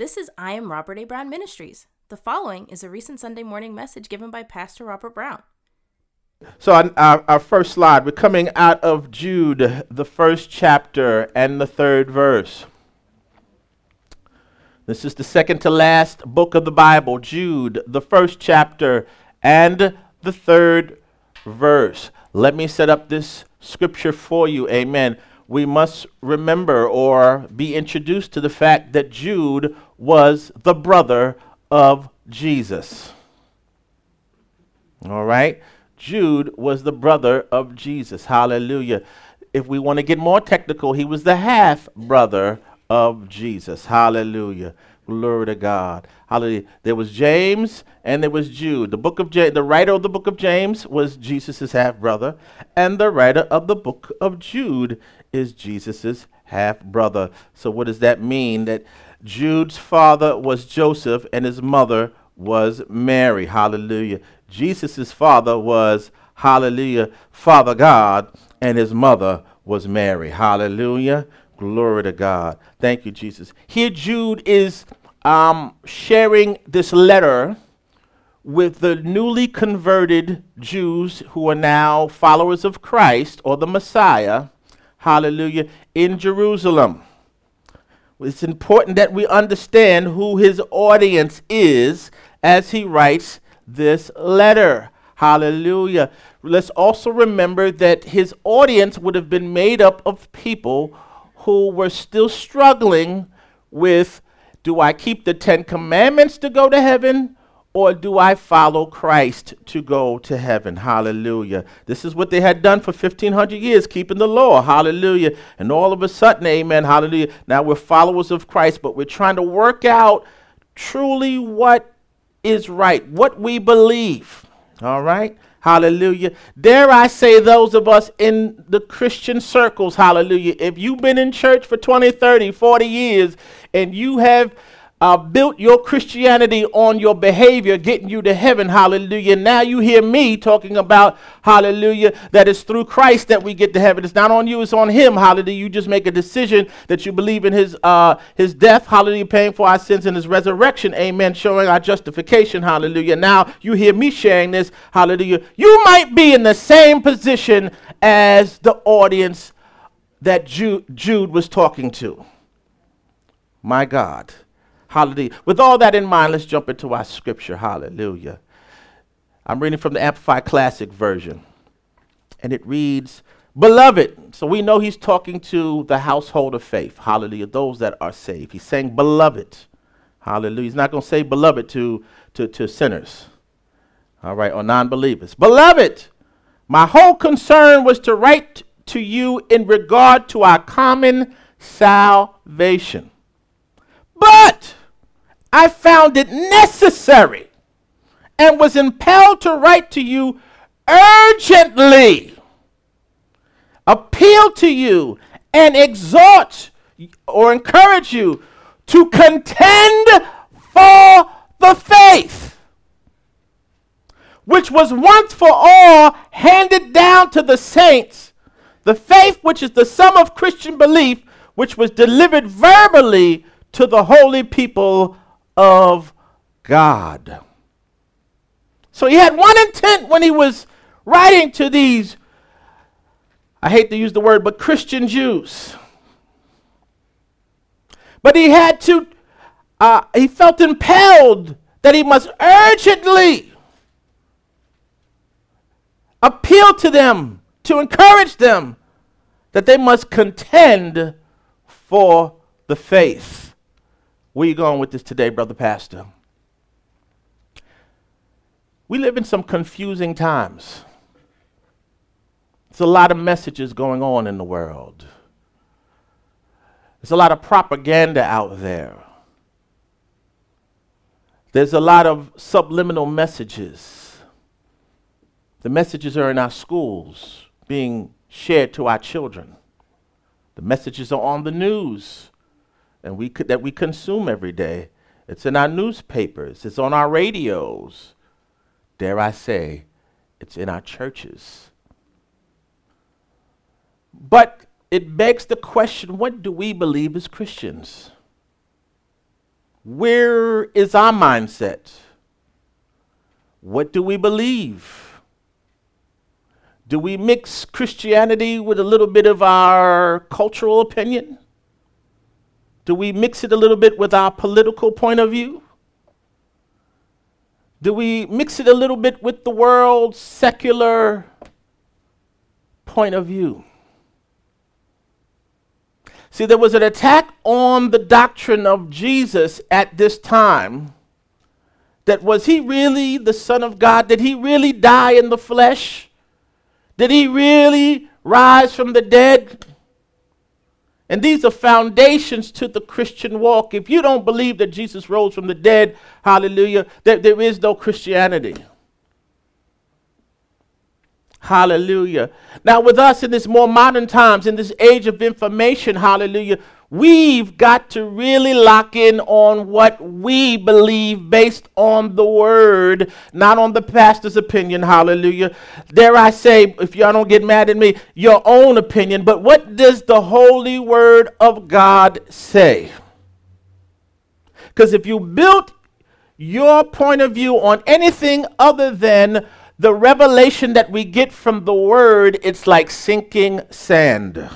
This is I Am Robert A. Brown Ministries. The following is a recent Sunday morning message given by Pastor Robert Brown. So, on our, our first slide, we're coming out of Jude, the first chapter and the third verse. This is the second to last book of the Bible, Jude, the first chapter and the third verse. Let me set up this scripture for you. Amen. We must remember or be introduced to the fact that Jude was the brother of Jesus. All right? Jude was the brother of Jesus. Hallelujah. If we want to get more technical, he was the half brother of Jesus. Hallelujah. Glory to God. Hallelujah. There was James and there was Jude. The book of the writer of the book of James was Jesus' half brother, and the writer of the book of Jude is Jesus' half brother. So what does that mean? That Jude's father was Joseph and his mother was Mary. Hallelujah. Jesus' father was Hallelujah, Father God, and his mother was Mary. Hallelujah. Glory to God. Thank you, Jesus. Here, Jude is um, sharing this letter with the newly converted Jews who are now followers of Christ or the Messiah, hallelujah, in Jerusalem. It's important that we understand who his audience is as he writes this letter. Hallelujah. Let's also remember that his audience would have been made up of people who were still struggling with do I keep the Ten Commandments to go to heaven? Or do I follow Christ to go to heaven? Hallelujah. This is what they had done for 1500 years, keeping the law. Hallelujah. And all of a sudden, amen, hallelujah. Now we're followers of Christ, but we're trying to work out truly what is right, what we believe. All right? Hallelujah. Dare I say, those of us in the Christian circles, hallelujah, if you've been in church for 20, 30, 40 years and you have uh, built your Christianity on your behavior, getting you to heaven. Hallelujah. Now you hear me talking about, hallelujah, that it's through Christ that we get to heaven. It's not on you, it's on Him. Hallelujah. You just make a decision that you believe in His, uh, his death, hallelujah, paying for our sins and His resurrection. Amen. Showing our justification. Hallelujah. Now you hear me sharing this. Hallelujah. You might be in the same position as the audience that Jude, Jude was talking to. My God. Hallelujah. With all that in mind, let's jump into our scripture. Hallelujah. I'm reading from the Amplified Classic Version. And it reads, Beloved. So we know he's talking to the household of faith. Hallelujah. Those that are saved. He's saying, Beloved. Hallelujah. He's not going to say beloved to, to, to sinners. All right. Or non believers. Beloved. My whole concern was to write to you in regard to our common salvation. But I found it necessary and was impelled to write to you urgently, appeal to you, and exhort or encourage you to contend for the faith which was once for all handed down to the saints, the faith which is the sum of Christian belief, which was delivered verbally to the holy people of God. So he had one intent when he was writing to these, I hate to use the word, but Christian Jews. But he had to, uh, he felt impelled that he must urgently appeal to them, to encourage them, that they must contend for the faith. Where you going with this today, brother pastor? We live in some confusing times. There's a lot of messages going on in the world. There's a lot of propaganda out there. There's a lot of subliminal messages. The messages are in our schools being shared to our children. The messages are on the news and we could, that we consume every day. It's in our newspapers, it's on our radios. Dare I say, it's in our churches. But it begs the question what do we believe as Christians? Where is our mindset? What do we believe? Do we mix Christianity with a little bit of our cultural opinion? Do we mix it a little bit with our political point of view? Do we mix it a little bit with the world's secular point of view? See, there was an attack on the doctrine of Jesus at this time. That was he really the Son of God? Did he really die in the flesh? Did he really rise from the dead? And these are foundations to the Christian walk. If you don't believe that Jesus rose from the dead, hallelujah, there, there is no Christianity. Hallelujah. Now, with us in this more modern times, in this age of information, hallelujah, we've got to really lock in on what we believe based on the word, not on the pastor's opinion. Hallelujah. Dare I say, if y'all don't get mad at me, your own opinion, but what does the holy word of God say? Because if you built your point of view on anything other than the revelation that we get from the word, it's like sinking sand.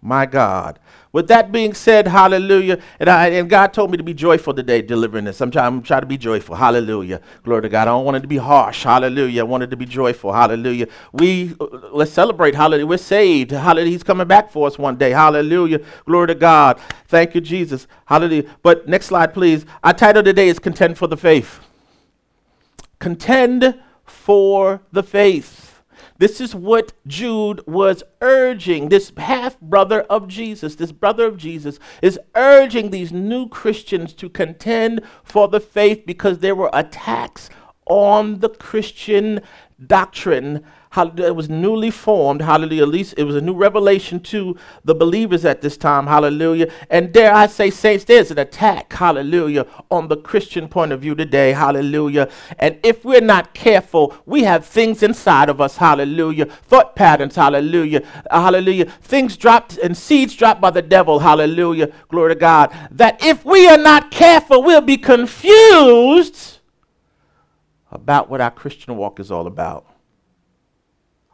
My God. With that being said, hallelujah. And, I, and God told me to be joyful today delivering this. I'm trying, I'm trying to be joyful. Hallelujah. Glory to God. I don't want it to be harsh. Hallelujah. I want it to be joyful. Hallelujah. We, uh, let's celebrate. Hallelujah. We're saved. Hallelujah. He's coming back for us one day. Hallelujah. Glory to God. Thank you, Jesus. Hallelujah. But next slide, please. Our title today is Contend for the Faith. Contend for the faith. This is what Jude was urging. This half brother of Jesus, this brother of Jesus, is urging these new Christians to contend for the faith because there were attacks on the Christian doctrine it was newly formed, hallelujah. At least it was a new revelation to the believers at this time, hallelujah. And dare I say, saints, there's an attack, hallelujah, on the Christian point of view today, hallelujah. And if we're not careful, we have things inside of us, hallelujah, thought patterns, hallelujah, uh, hallelujah, things dropped and seeds dropped by the devil, hallelujah, glory to God, that if we are not careful, we'll be confused about what our Christian walk is all about.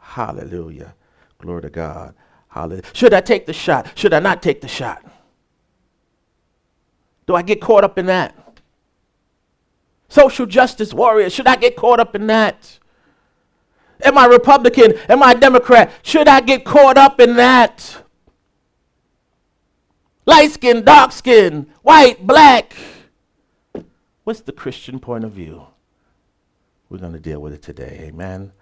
Hallelujah. Glory to God. Hallelujah. Should I take the shot? Should I not take the shot? Do I get caught up in that? Social justice warrior, should I get caught up in that? Am I Republican? Am I Democrat? Should I get caught up in that? Light skin, dark skin, white, black. What's the Christian point of view? We're going to deal with it today. Amen.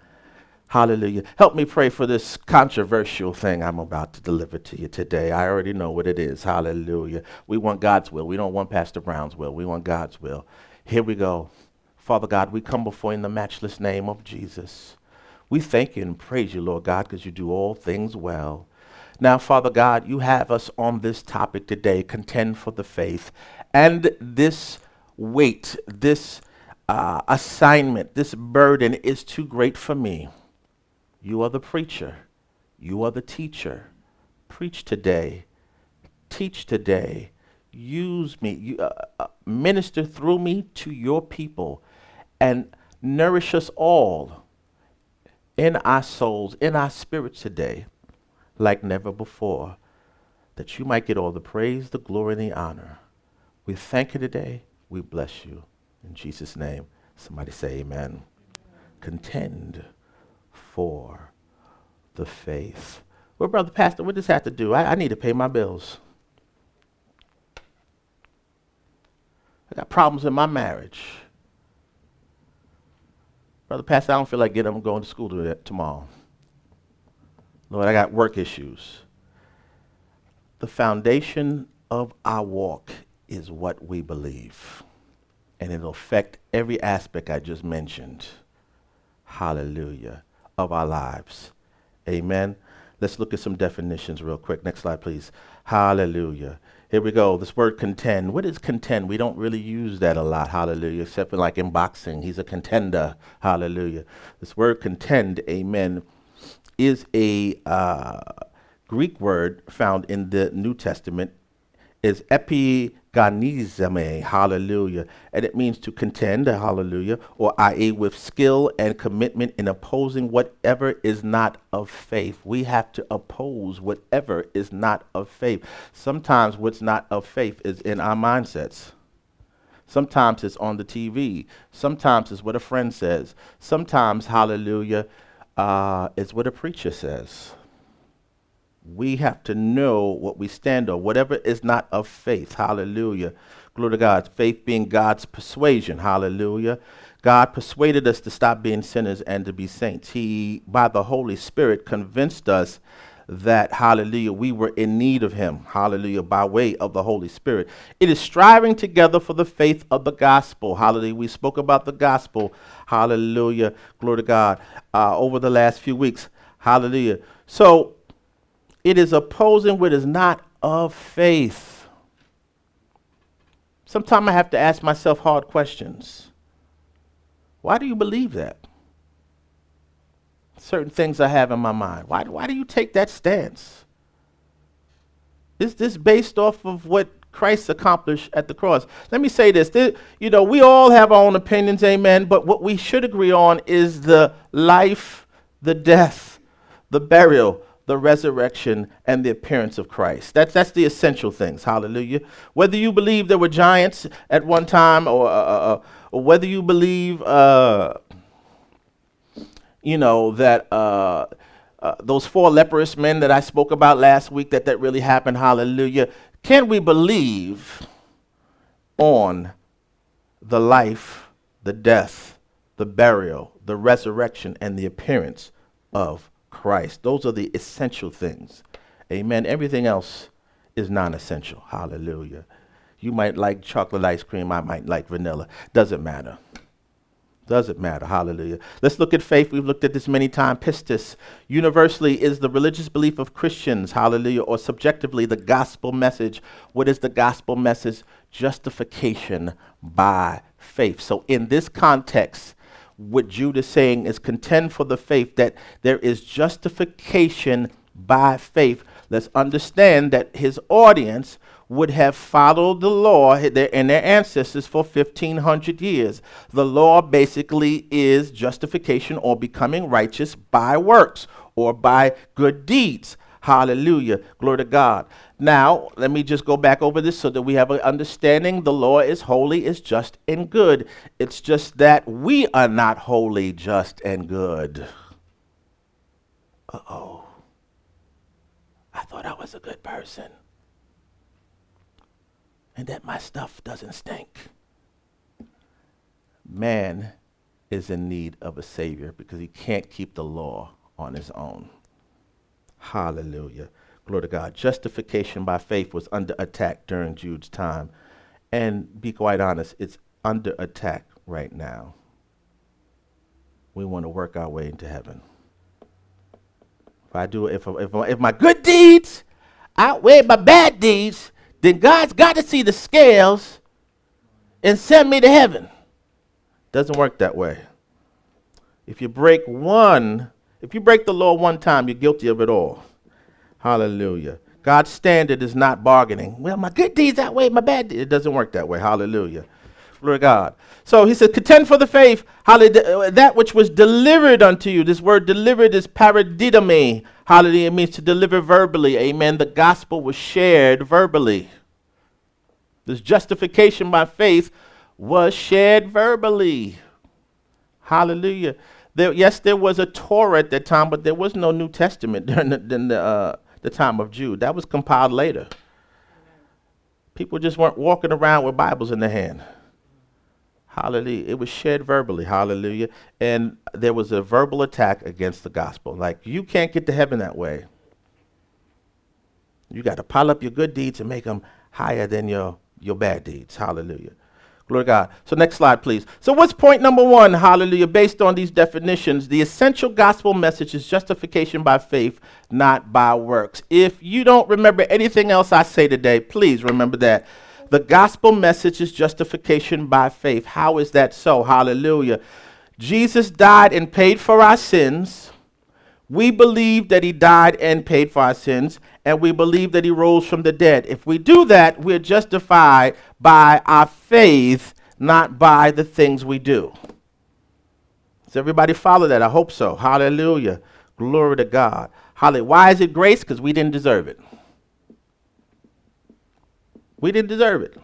Hallelujah. Help me pray for this controversial thing I'm about to deliver to you today. I already know what it is. Hallelujah. We want God's will. We don't want Pastor Brown's will. We want God's will. Here we go. Father God, we come before you in the matchless name of Jesus. We thank you and praise you, Lord God, because you do all things well. Now, Father God, you have us on this topic today contend for the faith. And this weight, this uh, assignment, this burden is too great for me. You are the preacher. You are the teacher. Preach today. Teach today. Use me. You, uh, uh, minister through me to your people and nourish us all in our souls, in our spirits today, like never before, that you might get all the praise, the glory, and the honor. We thank you today. We bless you. In Jesus' name, somebody say amen. Contend for the faith. Well, Brother Pastor, what does this have to do? I, I need to pay my bills. I got problems in my marriage. Brother Pastor, I don't feel like getting up and going to school to tomorrow. Lord, I got work issues. The foundation of our walk is what we believe, and it'll affect every aspect I just mentioned. Hallelujah of our lives. Amen. Let's look at some definitions real quick. Next slide, please. Hallelujah. Here we go. This word contend. What is contend? We don't really use that a lot. Hallelujah. Except for like in boxing. He's a contender. Hallelujah. This word contend, amen, is a uh, Greek word found in the New Testament. is epagonizomai, hallelujah. And it means to contend, hallelujah, or i.e., with skill and commitment in opposing whatever is not of faith. We have to oppose whatever is not of faith. Sometimes what's not of faith is in our mindsets. Sometimes it's on the TV. Sometimes it's what a friend says. Sometimes, hallelujah, uh, it's what a preacher says we have to know what we stand on, whatever is not of faith. Hallelujah. Glory to God. Faith being God's persuasion. Hallelujah. God persuaded us to stop being sinners and to be saints. He, by the Holy Spirit, convinced us that, hallelujah, we were in need of Him. Hallelujah. By way of the Holy Spirit. It is striving together for the faith of the gospel. Hallelujah. We spoke about the gospel. Hallelujah. Glory to God. Uh, over the last few weeks. Hallelujah. So, it is opposing what is not of faith. Sometimes I have to ask myself hard questions. Why do you believe that? Certain things I have in my mind. Why, why do you take that stance? Is this based off of what Christ accomplished at the cross? Let me say this. this. You know, we all have our own opinions, amen, but what we should agree on is the life, the death, the burial, the resurrection, and the appearance of Christ. That's, that's the essential things. Hallelujah. Whether you believe there were giants at one time or, uh, uh, uh or whether you believe, uh, you know, that uh, uh, those four leprous men that I spoke about last week, that that really happened. Hallelujah. Can we believe on the life, the death, the burial, the resurrection, and the appearance of Christ. Those are the essential things. Amen. Everything else is non essential. Hallelujah. You might like chocolate ice cream, I might like vanilla. Doesn't matter. Doesn't matter. Hallelujah. Let's look at faith. We've looked at this many times. Pistis universally is the religious belief of Christians. Hallelujah. Or subjectively, the gospel message. What is the gospel message? Justification by faith. So, in this context, what Jude is saying is contend for the faith that there is justification by faith. Let's understand that his audience would have followed the law and their ancestors for 1500 years. The law basically is justification or becoming righteous by works or by good deeds. Hallelujah. Glory to God. Now, let me just go back over this so that we have an understanding. The law is holy, is just, and good. It's just that we are not holy, just, and good. Uh oh. I thought I was a good person. And that my stuff doesn't stink. Man is in need of a Savior because he can't keep the law on his own. Hallelujah. Glory to God. Justification by faith was under attack during Jude's time. And be quite honest, it's under attack right now. We want to work our way into heaven. If I do, if, if, if my good deeds outweigh my bad deeds, then God's got to see the scales and send me to heaven. Doesn't work that way. If you break one if you break the law one time, you're guilty of it all. Hallelujah. God's standard is not bargaining. Well, my good deeds outweigh my bad deeds. It doesn't work that way. Hallelujah. Glory to God. So he said, contend for the faith, hallelujah, that which was delivered unto you. This word delivered is paradidomi. Hallelujah. It means to deliver verbally. Amen. The gospel was shared verbally. This justification by faith was shared verbally. Hallelujah. There, yes, there was a Torah at that time, but there was no New Testament during the, during the, uh, the time of Jude. That was compiled later. People just weren't walking around with Bibles in their hand. Hallelujah. It was shared verbally. Hallelujah. And there was a verbal attack against the gospel. Like, you can't get to heaven that way. You got to pile up your good deeds and make them higher than your, your bad deeds. Hallelujah. Glory to God. So, next slide, please. So, what's point number one? Hallelujah. Based on these definitions, the essential gospel message is justification by faith, not by works. If you don't remember anything else I say today, please remember that. The gospel message is justification by faith. How is that so? Hallelujah. Jesus died and paid for our sins. We believe that he died and paid for our sins, and we believe that he rose from the dead. If we do that, we're justified by our faith, not by the things we do. Does everybody follow that? I hope so. Hallelujah. Glory to God. Hallelujah. Why is it grace? Because we didn't deserve it. We didn't deserve it.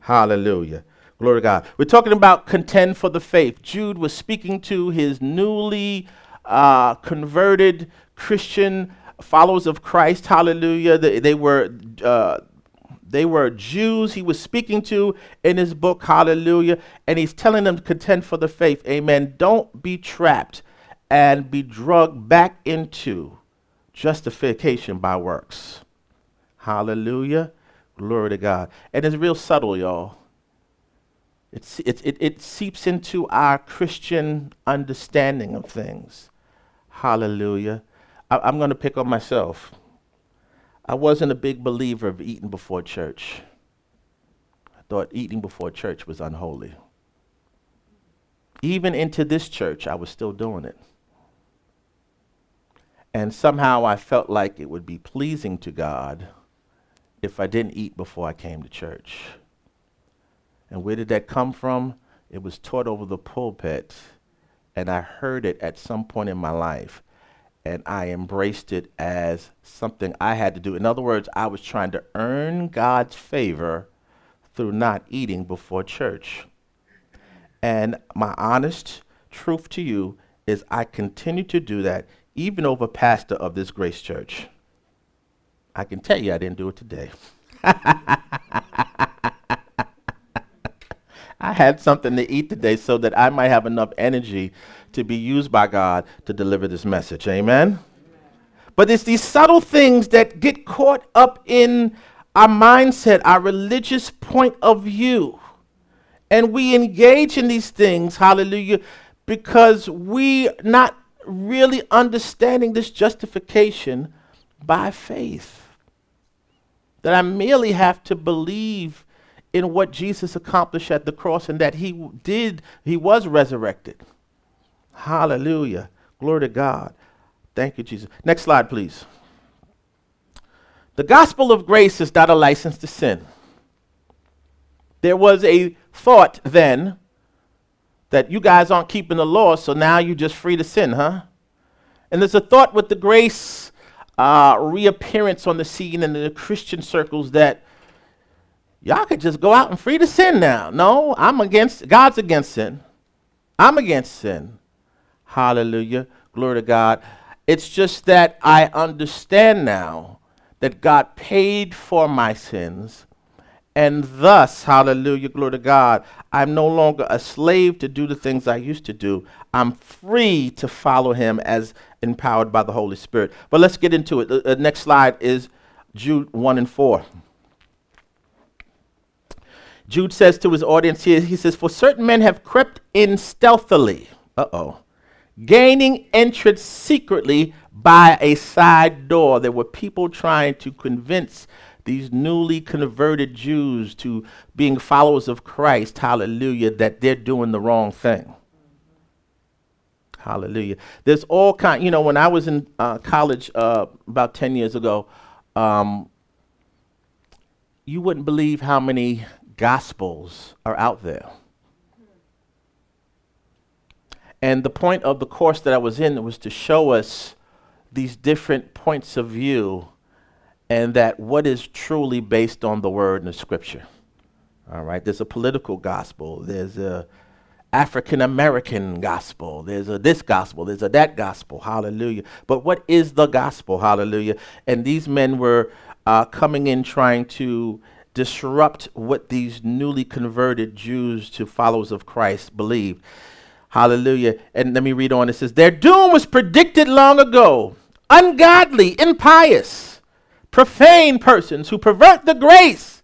Hallelujah. Glory to God. We're talking about contend for the faith. Jude was speaking to his newly uh, converted Christian followers of Christ. Hallelujah. They, they were. Uh, they were Jews he was speaking to in his book, Hallelujah. And he's telling them to contend for the faith. Amen. Don't be trapped and be drugged back into justification by works. Hallelujah. Glory to God. And it's real subtle, y'all. It's, it, it, it seeps into our Christian understanding of things. Hallelujah. I, I'm going to pick on myself. I wasn't a big believer of eating before church. I thought eating before church was unholy. Even into this church, I was still doing it. And somehow I felt like it would be pleasing to God if I didn't eat before I came to church. And where did that come from? It was taught over the pulpit, and I heard it at some point in my life, and I embraced it as something I had to do. In other words, I was trying to earn God's favor through not eating before church. And my honest truth to you is I continue to do that even over pastor of this grace church. I can tell you I didn't do it today. I had something to eat today so that I might have enough energy to be used by God to deliver this message. Amen? But it's these subtle things that get caught up in our mindset, our religious point of view. And we engage in these things, hallelujah, because we not really understanding this justification by faith. That I merely have to believe in what Jesus accomplished at the cross and that he did, he was resurrected. Hallelujah. Glory to God. Thank you, Jesus. Next slide, please. The gospel of grace is not a license to sin. There was a thought then that you guys aren't keeping the law, so now you're just free to sin, huh? And there's a thought with the grace uh, reappearance on the scene in the Christian circles that y'all could just go out and free to sin now. No, I'm against, God's against sin. I'm against sin. Hallelujah. Glory to God. It's just that I understand now that God paid for my sins and thus, hallelujah, glory to God, I'm no longer a slave to do the things I used to do. I'm free to follow him as empowered by the Holy Spirit. But let's get into it. The, the next slide is Jude 1 and 4. Jude says to his audience here, he says, For certain men have crept in stealthily, uh oh, gaining entrance secretly by a side door. There were people trying to convince these newly converted Jews to being followers of Christ, hallelujah, that they're doing the wrong thing. Hallelujah. There's all kind, you know, when I was in uh, college uh, about 10 years ago, um, you wouldn't believe how many gospels are out there. And the point of the course that I was in was to show us these different points of view and that what is truly based on the word and the scripture. All right, there's a political gospel, there's a African American gospel, there's a this gospel, there's a that gospel, hallelujah. But what is the gospel, hallelujah? And these men were uh, coming in trying to disrupt what these newly converted Jews to followers of Christ believed. Hallelujah. And let me read on. It says, Their doom was predicted long ago, ungodly, impious profane persons who pervert the grace,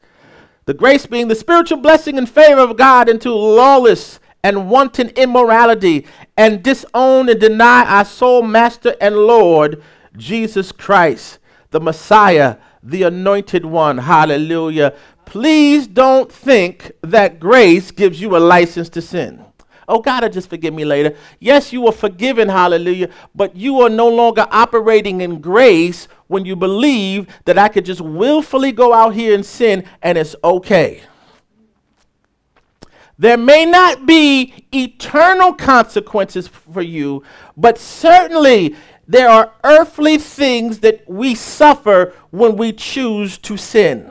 the grace being the spiritual blessing and favor of God, into lawless and wanton immorality, and disown and deny our sole master and Lord, Jesus Christ, the Messiah, the anointed one. Hallelujah. Please don't think that grace gives you a license to sin. oh, God will just forgive me later. Yes, you are forgiven, hallelujah, but you are no longer operating in grace when you believe that I could just willfully go out here and sin and it's okay. There may not be eternal consequences for you, but certainly there are earthly things that we suffer when we choose to sin.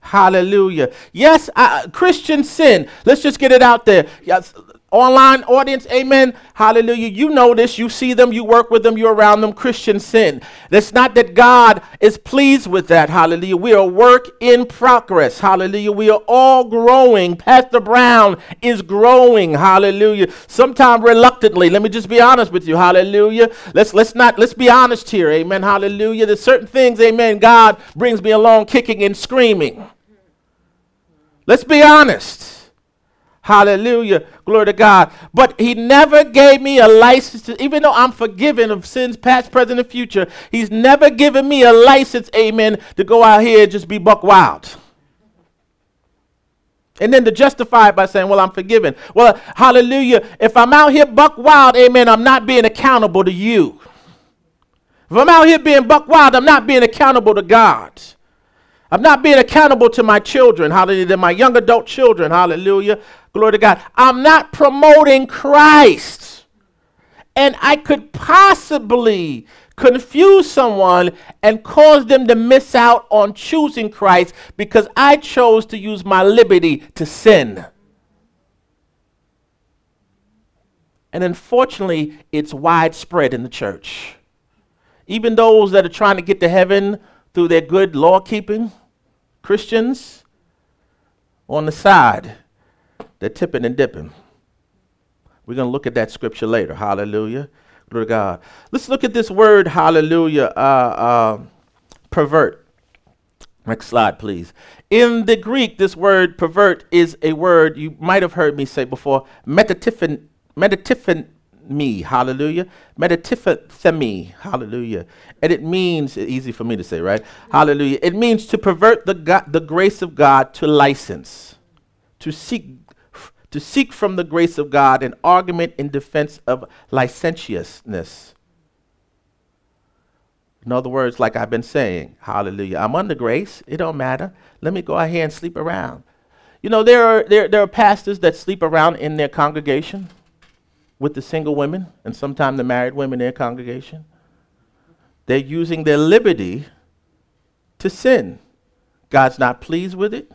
Hallelujah. Yes, uh, Christian sin. Let's just get it out there. Yes, online audience, amen. Hallelujah. You know this. You see them. You work with them. You're around them. Christian sin. It's not that God is pleased with that. Hallelujah. We are work in progress. Hallelujah. We are all growing. Pastor Brown is growing. Hallelujah. Sometimes reluctantly. Let me just be honest with you. Hallelujah. Let's let's not let's be honest here. Amen. Hallelujah. There's certain things, amen. God brings me along kicking and screaming. Let's be honest. Hallelujah. Glory to God. But he never gave me a license to, even though I'm forgiven of sins past, present, and future, he's never given me a license, amen, to go out here and just be buck wild. And then to justify it by saying, well, I'm forgiven. Well, hallelujah. If I'm out here buck wild, amen, I'm not being accountable to you. If I'm out here being buck wild, I'm not being accountable to God. I'm not being accountable to my children, hallelujah, to my young adult children, hallelujah. Glory to God. I'm not promoting Christ. And I could possibly confuse someone and cause them to miss out on choosing Christ because I chose to use my liberty to sin. And unfortunately, it's widespread in the church. Even those that are trying to get to heaven through their good law keeping, Christians on the side, they're tipping and dipping. We're going to look at that scripture later. Hallelujah. Glory to God. Let's look at this word, hallelujah, uh, uh, pervert. Next slide, please. In the Greek, this word pervert is a word you might have heard me say before, metatifin, metatifin, me, hallelujah. Metatifethemi, hallelujah. And it means, easy for me to say, right? Hallelujah. It means to pervert the, God, the grace of God to license, to seek, to seek from the grace of God an argument in defense of licentiousness. In other words, like I've been saying, hallelujah. I'm under grace. It don't matter. Let me go ahead and sleep around. You know, there are, there, there are pastors that sleep around in their congregation with the single women and sometimes the married women in their congregation. They're using their liberty to sin. God's not pleased with it.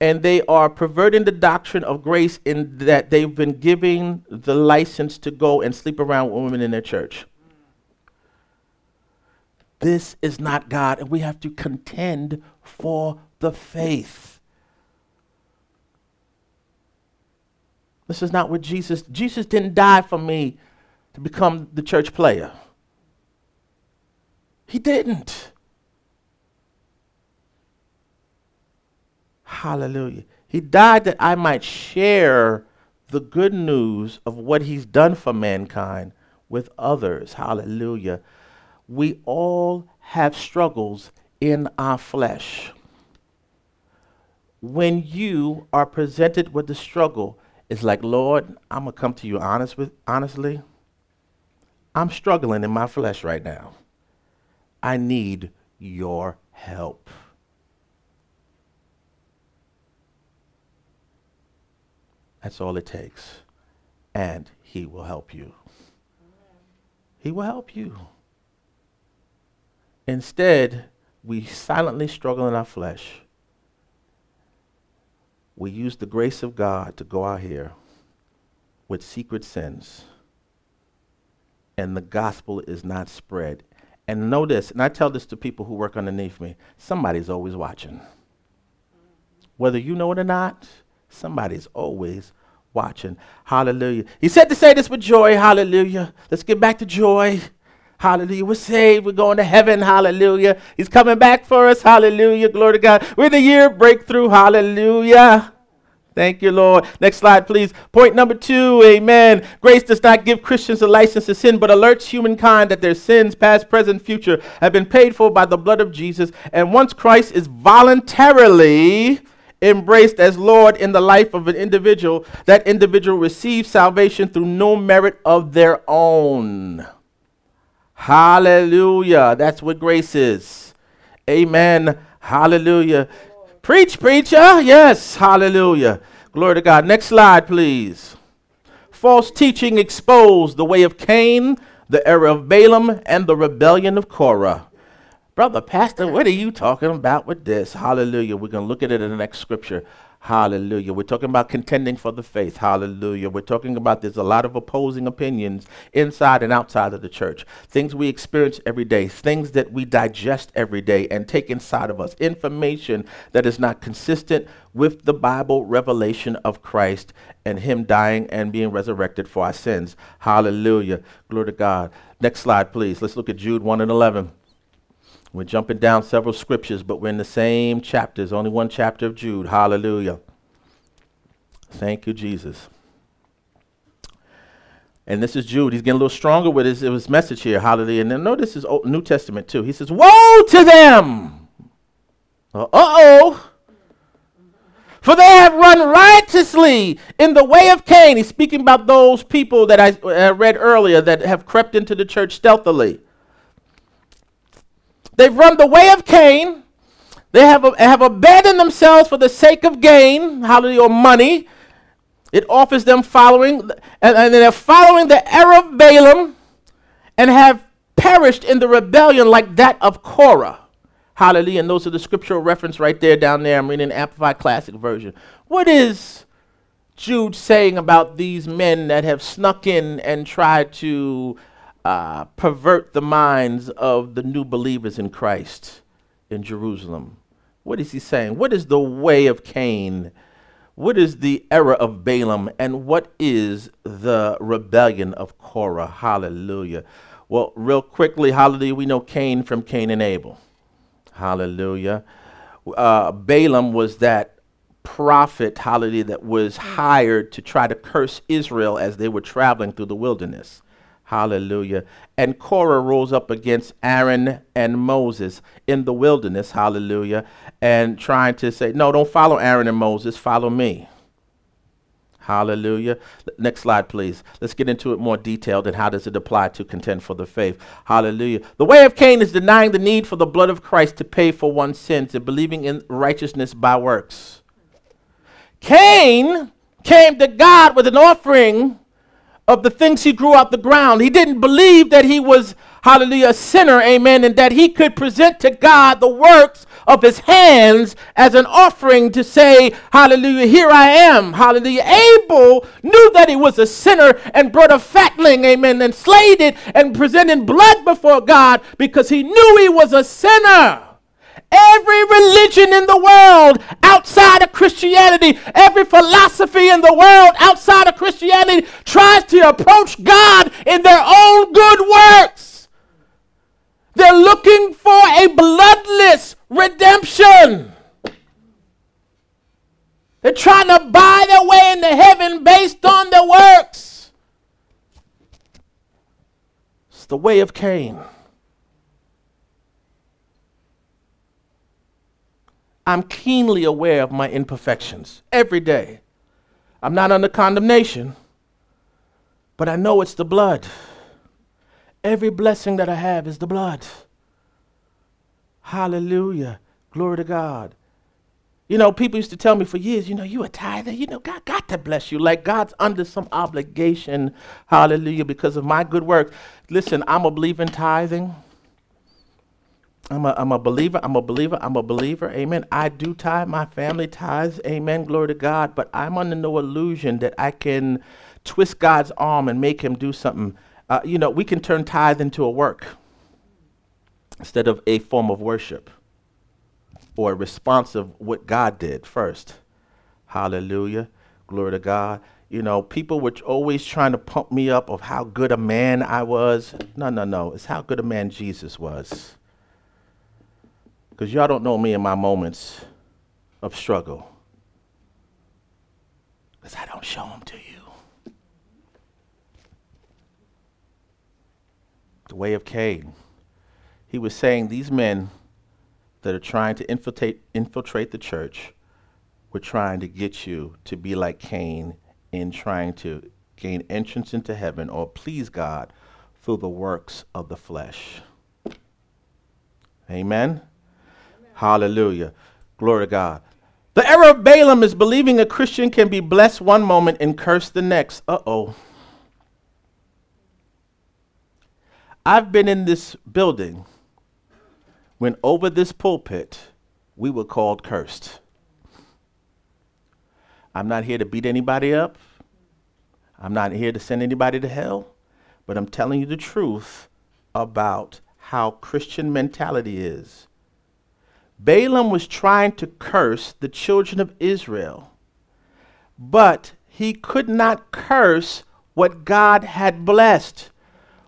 And they are perverting the doctrine of grace in that they've been giving the license to go and sleep around with women in their church. This is not God, and we have to contend for the faith. This is not what Jesus, Jesus didn't die for me to become the church player. He didn't. Hallelujah. He died that I might share the good news of what he's done for mankind with others. Hallelujah. We all have struggles in our flesh. When you are presented with the struggle, it's like, Lord, I'm gonna come to you honest with honestly. I'm struggling in my flesh right now. I need your help. That's all it takes. And he will help you. He will help you. Instead, we silently struggle in our flesh we use the grace of God to go out here with secret sins, and the gospel is not spread. And know this, and I tell this to people who work underneath me somebody's always watching. Whether you know it or not, somebody's always watching. Hallelujah. He said to say this with joy. Hallelujah. Let's get back to joy. Hallelujah. We're saved. We're going to heaven. Hallelujah. He's coming back for us. Hallelujah. Glory to God. We're in the year of breakthrough. Hallelujah. Thank you, Lord. Next slide, please. Point number two, amen. Grace does not give Christians a license to sin, but alerts humankind that their sins, past, present, future, have been paid for by the blood of Jesus. And once Christ is voluntarily embraced as Lord in the life of an individual, that individual receives salvation through no merit of their own. Hallelujah. That's what grace is. Amen. Hallelujah. Preach, preacher. Yes. Hallelujah. Glory to God. Next slide, please. False teaching exposed the way of Cain, the error of Balaam, and the rebellion of Korah. Brother, Pastor, what are you talking about with this? Hallelujah. We're going to look at it in the next scripture. Hallelujah. We're talking about contending for the faith. Hallelujah. We're talking about there's a lot of opposing opinions inside and outside of the church. Things we experience every day, things that we digest every day and take inside of us, information that is not consistent with the Bible revelation of Christ and Him dying and being resurrected for our sins. Hallelujah. Glory to God. Next slide, please. Let's look at Jude 1 and 11. We're jumping down several scriptures, but we're in the same chapters, only one chapter of Jude. Hallelujah. Thank you, Jesus. And this is Jude. He's getting a little stronger with his, his message here. Hallelujah. And then notice his Old, New Testament too. He says, Woe to them! Uh oh! For they have run righteously in the way of Cain. He's speaking about those people that I uh, read earlier that have crept into the church stealthily. They've run the way of Cain. They have, have abandoned themselves for the sake of gain, hallelujah, or money. It offers them following, and, and they're following the error of Balaam and have perished in the rebellion like that of Korah. Hallelujah. And those are the scriptural reference right there down there. I'm reading Amplified Classic Version. What is Jude saying about these men that have snuck in and tried to uh, pervert the minds of the new believers in Christ in Jerusalem. What is he saying? What is the way of Cain? What is the error of Balaam? And what is the rebellion of Korah? Hallelujah. Well, real quickly, hallelujah, we know Cain from Cain and Abel. Hallelujah. Uh, Balaam was that prophet, hallelujah, that was hired to try to curse Israel as they were traveling through the wilderness. Hallelujah. And Korah rose up against Aaron and Moses in the wilderness. Hallelujah. And trying to say, no, don't follow Aaron and Moses, follow me. Hallelujah. Next slide, please. Let's get into it more detailed and how does it apply to contend for the faith. Hallelujah. The way of Cain is denying the need for the blood of Christ to pay for one's sins and believing in righteousness by works. Cain came to God with an offering of the things he grew out the ground. He didn't believe that he was, hallelujah, a sinner, amen, and that he could present to God the works of his hands as an offering to say, hallelujah, here I am, hallelujah. Abel knew that he was a sinner and brought a fatling, amen, and slayed it and presented blood before God because he knew he was a sinner. Every religion in the world outside of Christianity, every philosophy in the world outside of Christianity tries to approach God in their own good works. They're looking for a bloodless redemption. They're trying to buy their way into heaven based on their works. It's the way of Cain. I'm keenly aware of my imperfections every day. I'm not under condemnation, but I know it's the blood. Every blessing that I have is the blood. Hallelujah. Glory to God. You know, people used to tell me for years, you know, you a tither, you know, God got to bless you. Like God's under some obligation, hallelujah, because of my good work. Listen, I'm a believer in tithing. I'm a, I'm a believer. I'm a believer. I'm a believer. Amen. I do tithe. My family ties. Amen. Glory to God. But I'm under no illusion that I can twist God's arm and make him do something. Uh, you know, we can turn tithe into a work instead of a form of worship or a response of what God did first. Hallelujah. Glory to God. You know, people were always trying to pump me up of how good a man I was. No, no, no. It's how good a man Jesus was. Because y'all don't know me in my moments of struggle. Because I don't show them to you. The way of Cain. He was saying these men that are trying to infiltrate, infiltrate the church were trying to get you to be like Cain in trying to gain entrance into heaven or please God through the works of the flesh. Amen? Hallelujah. Glory to God. The error of Balaam is believing a Christian can be blessed one moment and cursed the next. Uh oh. I've been in this building when over this pulpit we were called cursed. I'm not here to beat anybody up. I'm not here to send anybody to hell, but I'm telling you the truth about how Christian mentality is. Balaam was trying to curse the children of Israel, but he could not curse what God had blessed.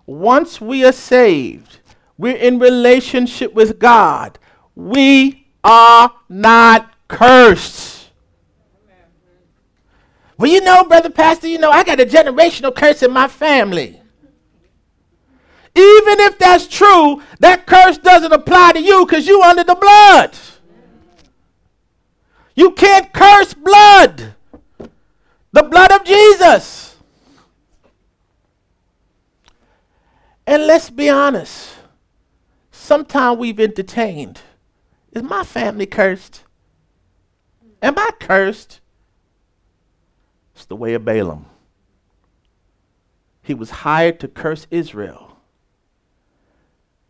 Once we are saved, we're in relationship with God. We are not cursed. Well, you know, brother pastor, you know, I got a generational curse in my family. Even if that's true, that curse doesn't apply to you because you under the blood. You can't curse blood. The blood of Jesus. And let's be honest. Sometimes we've entertained. Is my family cursed? Am I cursed? It's the way of Balaam. He was hired to curse Israel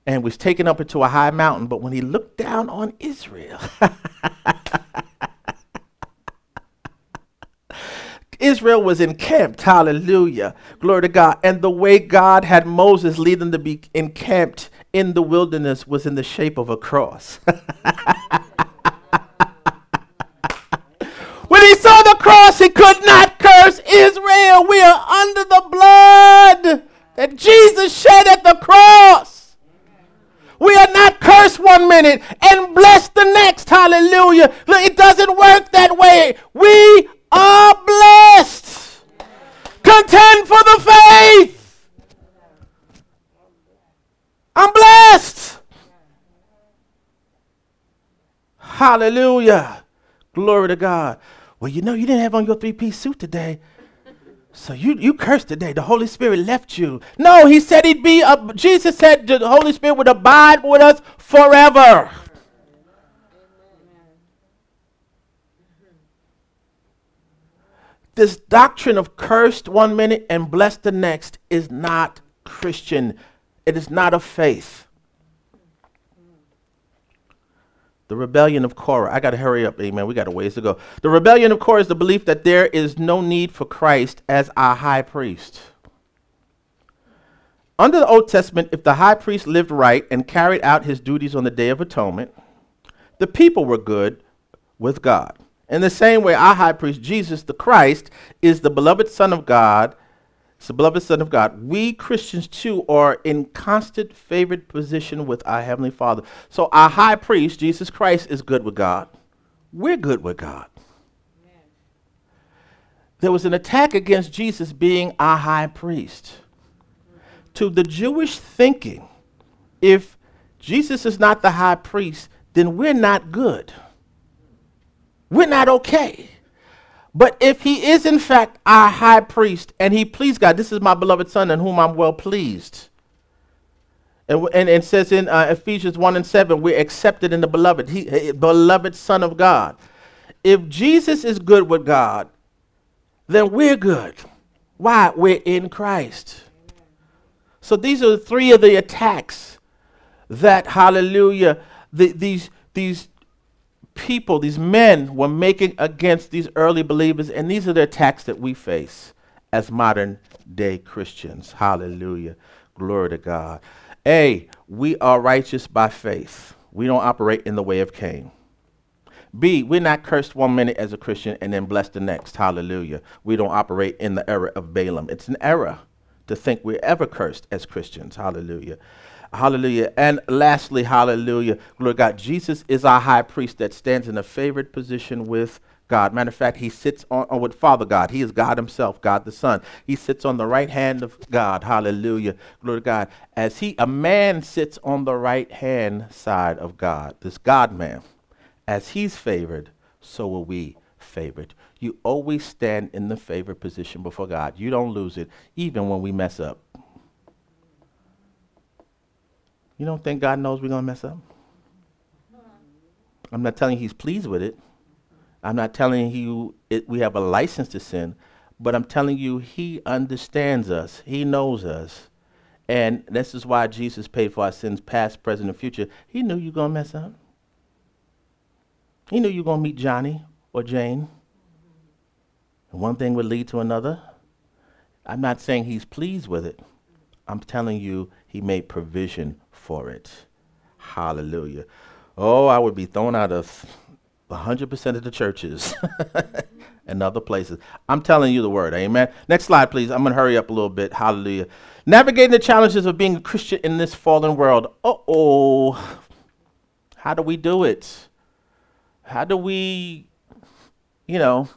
and was taken up into a high mountain. But when he looked down on Israel, Israel was encamped. Hallelujah. Glory to God. And the way God had Moses lead them to be encamped in the wilderness was in the shape of a cross. when he saw the cross, he could not curse Israel. We are under the blood that Jesus shed at the cross. We are not cursed one minute and blessed the next. Hallelujah. It doesn't work that way. We are blessed. Contend for the faith. I'm blessed. Hallelujah. Glory to God. Well, you know, you didn't have on your three piece suit today. So you, you cursed today. The Holy Spirit left you. No, he said he'd be, a, Jesus said the Holy Spirit would abide with us forever. This doctrine of cursed one minute and blessed the next is not Christian. It is not of faith. The rebellion of Korah. I got to hurry up, amen. We got a ways to go. The rebellion of Korah is the belief that there is no need for Christ as our high priest. Under the Old Testament, if the high priest lived right and carried out his duties on the Day of Atonement, the people were good with God. In the same way, our high priest, Jesus the Christ, is the beloved Son of God it's the beloved Son of God. We Christians too are in constant favored position with our Heavenly Father. So our high priest, Jesus Christ, is good with God. We're good with God. Amen. There was an attack against Jesus being our high priest. To the Jewish thinking, if Jesus is not the high priest, then we're not good. We're not okay. But if he is in fact our high priest and he pleased God, this is my beloved son in whom I'm well pleased. And, and it says in uh, Ephesians 1 and 7, we're accepted in the beloved, he, beloved son of God. If Jesus is good with God, then we're good. Why? We're in Christ. So these are three of the attacks that, hallelujah, the, these, these people, these men, were making against these early believers, and these are the attacks that we face as modern day Christians. Hallelujah. Glory to God. A, we are righteous by faith. We don't operate in the way of Cain. B, we're not cursed one minute as a Christian and then blessed the next. Hallelujah. We don't operate in the error of Balaam. It's an error to think we're ever cursed as Christians. Hallelujah. Hallelujah. And lastly, hallelujah. Glory God. Jesus is our high priest that stands in a favored position with God. Matter of fact, he sits on, on, with Father God. He is God himself, God the Son. He sits on the right hand of God. Hallelujah. Glory to God. As he a man sits on the right hand side of God, this God man, as he's favored, so are we favored. You always stand in the favored position before God. You don't lose it, even when we mess up. You don't think God knows we're going to mess up? I'm not telling He's pleased with it. I'm not telling you it, we have a license to sin, but I'm telling you He understands us, He knows us. And this is why Jesus paid for our sins, past, present, and future. He knew you were going to mess up. He knew you were going to meet Johnny or Jane. And one thing would lead to another. I'm not saying he's pleased with it. I'm telling you, he made provision for it. Hallelujah. Oh, I would be thrown out of 100% of the churches and other places. I'm telling you the word. Amen. Next slide, please. I'm going to hurry up a little bit. Hallelujah. Navigating the challenges of being a Christian in this fallen world. Uh oh. How do we do it? How do we, you know,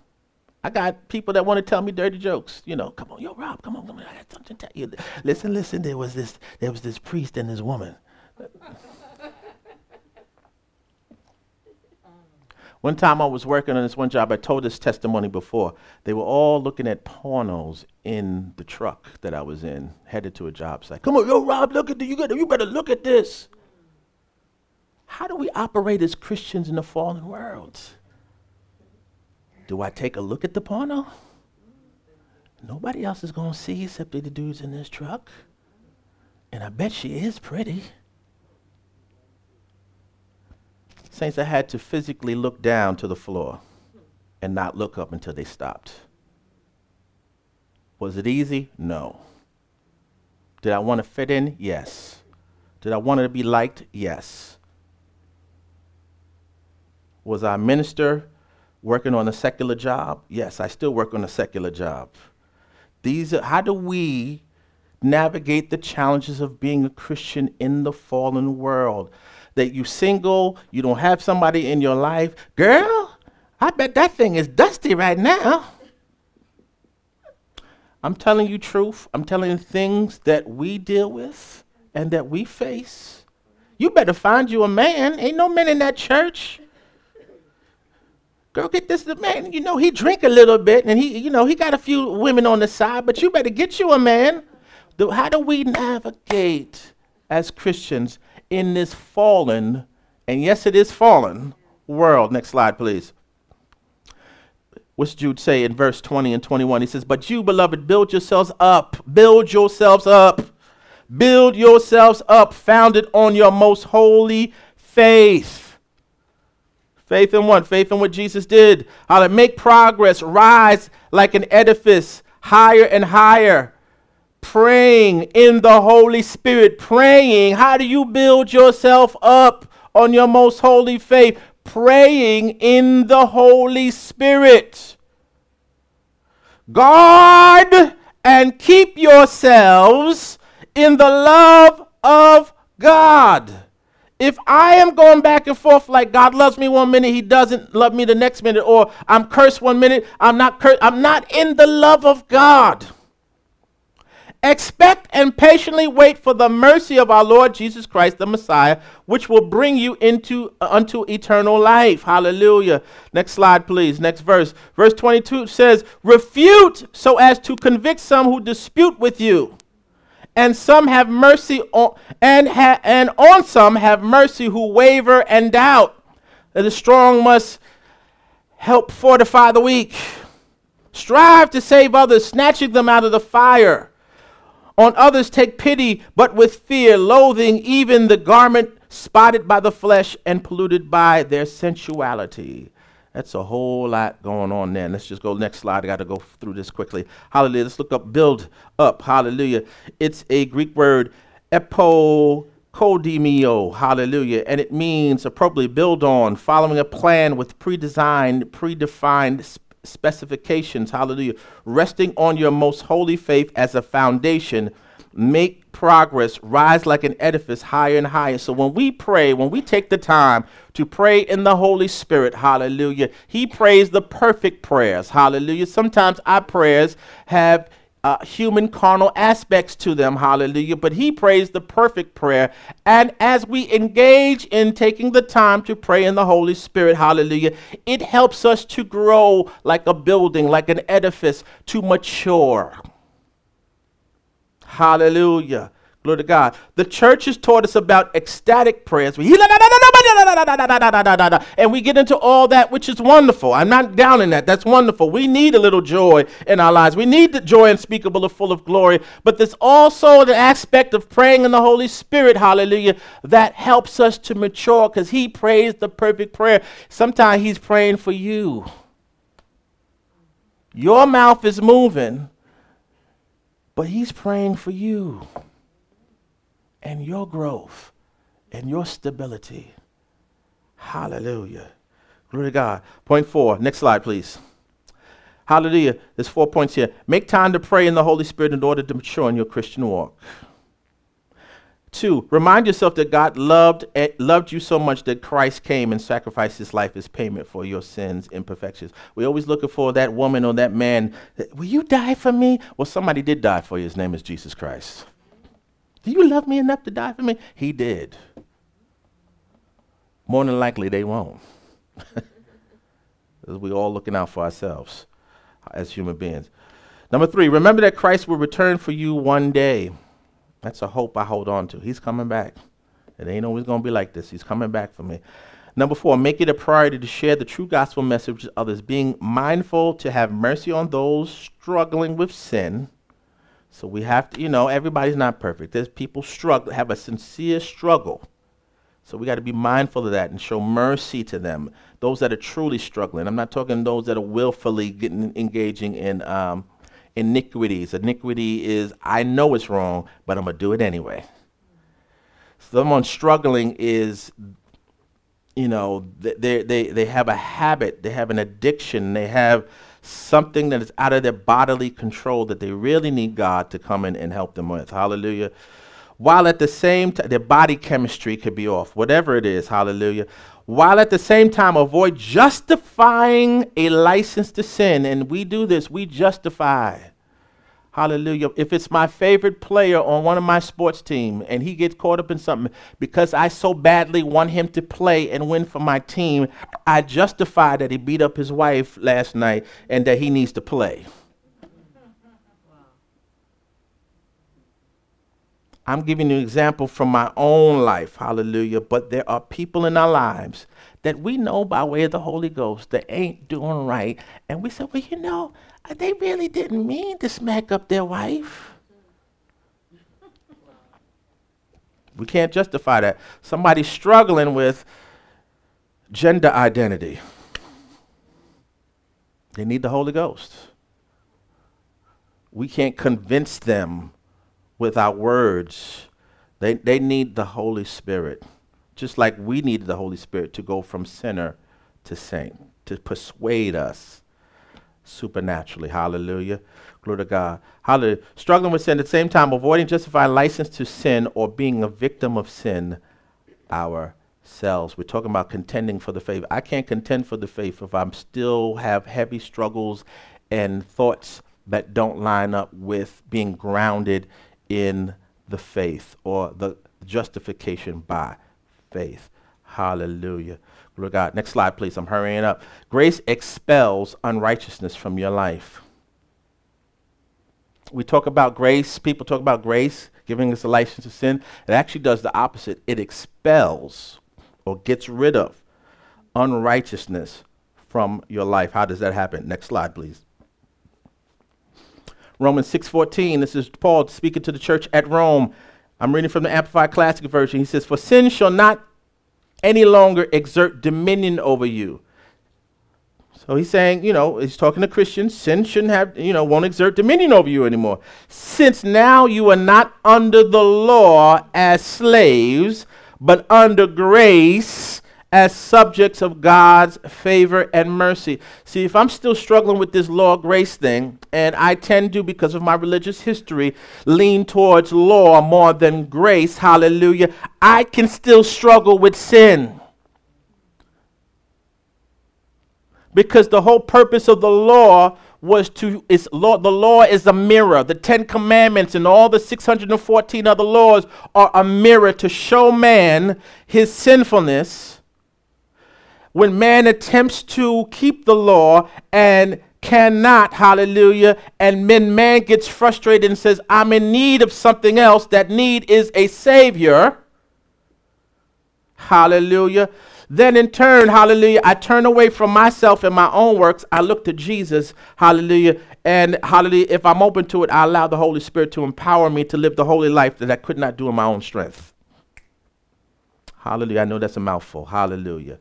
I got people that want to tell me dirty jokes. You know, come on, yo, Rob, come on, come on. I got something to tell you. Listen, listen. There was this, there was this priest and this woman. One time I was working on this one job. I told this testimony before. They were all looking at pornos in the truck that I was in, headed to a job site. Come on, yo, Rob, look at this. You, you better look at this. How do we operate as Christians in the fallen world? Do I take a look at the porno? Nobody else is going to see except the dudes in this truck. And I bet she is pretty. Saints, I had to physically look down to the floor and not look up until they stopped. Was it easy? No. Did I want to fit in? Yes. Did I want to be liked? Yes. Was I a minister working on a secular job? Yes, I still work on a secular job. These are, how do we navigate the challenges of being a Christian in the fallen world? That you single, you don't have somebody in your life. Girl, I bet that thing is dusty right now. I'm telling you truth. I'm telling you things that we deal with and that we face. You better find you a man. Ain't no men in that church. Girl, get this man. You know, he drink a little bit and he, you know, he got a few women on the side, but you better get you a man. How do we navigate as Christians in this fallen, and yes, it is fallen, world? Next slide, please. What's Jude say in verse 20 and 21? He says, But you, beloved, build yourselves up. Build yourselves up. Build yourselves up, founded on your most holy faith Faith in what? Faith in what Jesus did. How to make progress, rise like an edifice, higher and higher. Praying in the Holy Spirit. Praying. How do you build yourself up on your most holy faith? Praying in the Holy Spirit. Guard and keep yourselves in the love of God if I am going back and forth like God loves me one minute, he doesn't love me the next minute, or I'm cursed one minute, I'm not cursed, I'm not in the love of God. Expect and patiently wait for the mercy of our Lord Jesus Christ, the Messiah, which will bring you into uh, unto eternal life. Hallelujah. Next slide, please. Next verse. Verse 22 says, Refute so as to convict some who dispute with you and some have mercy on and ha, and on some have mercy who waver and doubt. The strong must help fortify the weak. Strive to save others, snatching them out of the fire. On others take pity, but with fear, loathing even the garment spotted by the flesh and polluted by their sensuality. That's a whole lot going on there. Let's just go next slide. I got to go through this quickly. Hallelujah. Let's look up build up. Hallelujah. It's a Greek word, epoikodomeo. Hallelujah. And it means appropriately build on, following a plan with pre-designed, predefined specifications. Hallelujah. Resting on your most holy faith as a foundation make progress, rise like an edifice higher and higher. So when we pray, when we take the time to pray in the Holy Spirit, hallelujah, He prays the perfect prayers, hallelujah. Sometimes our prayers have uh, human carnal aspects to them, hallelujah. But he prays the perfect prayer. And as we engage in taking the time to pray in the Holy Spirit, hallelujah, it helps us to grow like a building, like an edifice, to mature. Hallelujah. Glory to God. The church has taught us about ecstatic prayers. And we get into all that, which is wonderful. I'm not down in that. That's wonderful. We need a little joy in our lives. We need the joy unspeakable and full of glory. But there's also the aspect of praying in the Holy Spirit, hallelujah, that helps us to mature because He prays the perfect prayer. Sometimes He's praying for you. Your mouth is moving, but He's praying for you and your growth and your stability. Hallelujah. Glory to God. Point four. Next slide, please. Hallelujah. There's four points here. Make time to pray in the Holy Spirit in order to mature in your Christian walk. Two, remind yourself that God loved, eh, loved you so much that Christ came and sacrificed his life as payment for your sins, imperfections. We're always looking for that woman or that man. Will you die for me? Well, somebody did die for you. His name is Jesus Christ. Do you love me enough to die for me? He did. More than likely, they won't. We're all looking out for ourselves as human beings. Number three, remember that Christ will return for you one day. That's a hope I hold on to. He's coming back. It ain't always going to be like this. He's coming back for me. Number four, make it a priority to share the true gospel message with others, being mindful to have mercy on those struggling with sin so we have to, you know, everybody's not perfect. There's people struggle, have a sincere struggle. So we got to be mindful of that and show mercy to them. Those that are truly struggling. I'm not talking those that are willfully getting engaging in um, iniquities. Iniquity is I know it's wrong, but I'm gonna do it anyway. Someone struggling is, you know, they they they have a habit, they have an addiction, they have something that is out of their bodily control that they really need God to come in and help them with. Hallelujah. While at the same time, their body chemistry could be off, whatever it is. Hallelujah. While at the same time, avoid justifying a license to sin. And we do this, we justify Hallelujah. If it's my favorite player on one of my sports team and he gets caught up in something because I so badly want him to play and win for my team, I justify that he beat up his wife last night and that he needs to play. I'm giving you an example from my own life, hallelujah. But there are people in our lives that we know by way of the Holy Ghost that ain't doing right. And we say, well, you know, they really didn't mean to smack up their wife. We can't justify that. Somebody's struggling with gender identity. They need the Holy Ghost. We can't convince them with our words. They, they need the Holy Spirit, just like we needed the Holy Spirit to go from sinner to saint, to persuade us supernaturally. Hallelujah. Glory to God. Hallelujah. Struggling with sin at the same time, avoiding justifying license to sin or being a victim of sin ourselves. We're talking about contending for the faith. I can't contend for the faith if I'm still have heavy struggles and thoughts that don't line up with being grounded in the faith or the justification by faith. Hallelujah. Glory God. Next slide, please. I'm hurrying up. Grace expels unrighteousness from your life. We talk about grace, people talk about grace giving us a license to sin. It actually does the opposite. It expels or gets rid of unrighteousness from your life. How does that happen? Next slide, please. Romans 6:14. This is Paul speaking to the church at Rome. I'm reading from the Amplified Classic version. He says, "For sin shall not any longer exert dominion over you. So he's saying, you know, he's talking to Christians, sin shouldn't have, you know, won't exert dominion over you anymore. Since now you are not under the law as slaves, but under grace as subjects of God's favor and mercy. See, if I'm still struggling with this law grace thing, and I tend to, because of my religious history, lean towards law more than grace, hallelujah, I can still struggle with sin. Because the whole purpose of the law was to is law, the law is a mirror. The 10 commandments and all the 614 other laws are a mirror to show man his sinfulness. When man attempts to keep the law and cannot, hallelujah, and when man gets frustrated and says, I'm in need of something else, that need is a savior. Hallelujah. Then in turn, hallelujah, I turn away from myself and my own works. I look to Jesus, hallelujah. And hallelujah, if I'm open to it, I allow the Holy Spirit to empower me to live the holy life that I could not do in my own strength. Hallelujah. I know that's a mouthful. Hallelujah.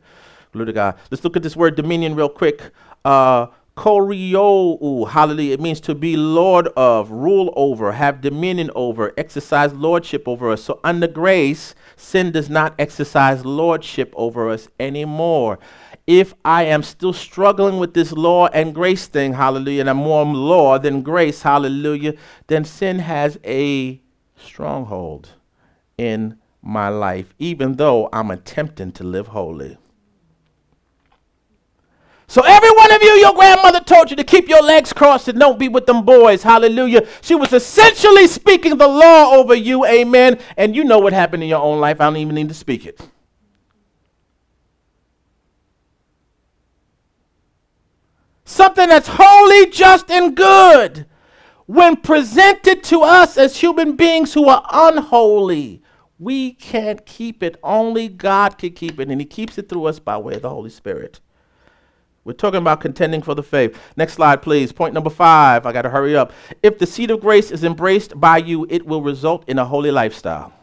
Glory to God. Let's look at this word dominion real quick. Uh, kurieuo, hallelujah. It means to be lord of, rule over, have dominion over, exercise lordship over us. So, under grace, sin does not exercise lordship over us anymore. If I am still struggling with this law and grace thing, hallelujah, and I'm more law than grace, hallelujah, then sin has a stronghold in my life, even though I'm attempting to live holy. So every one of you, your grandmother told you to keep your legs crossed and don't be with them boys. Hallelujah. She was essentially speaking the law over you. Amen. And you know what happened in your own life. I don't even need to speak it. Something that's holy, just, and good. When presented to us as human beings who are unholy, we can't keep it. Only God can keep it. And He keeps it through us by way of the Holy Spirit. We're talking about contending for the faith. Next slide, please. Point number five. I got to hurry up. If the seed of grace is embraced by you, it will result in a holy lifestyle.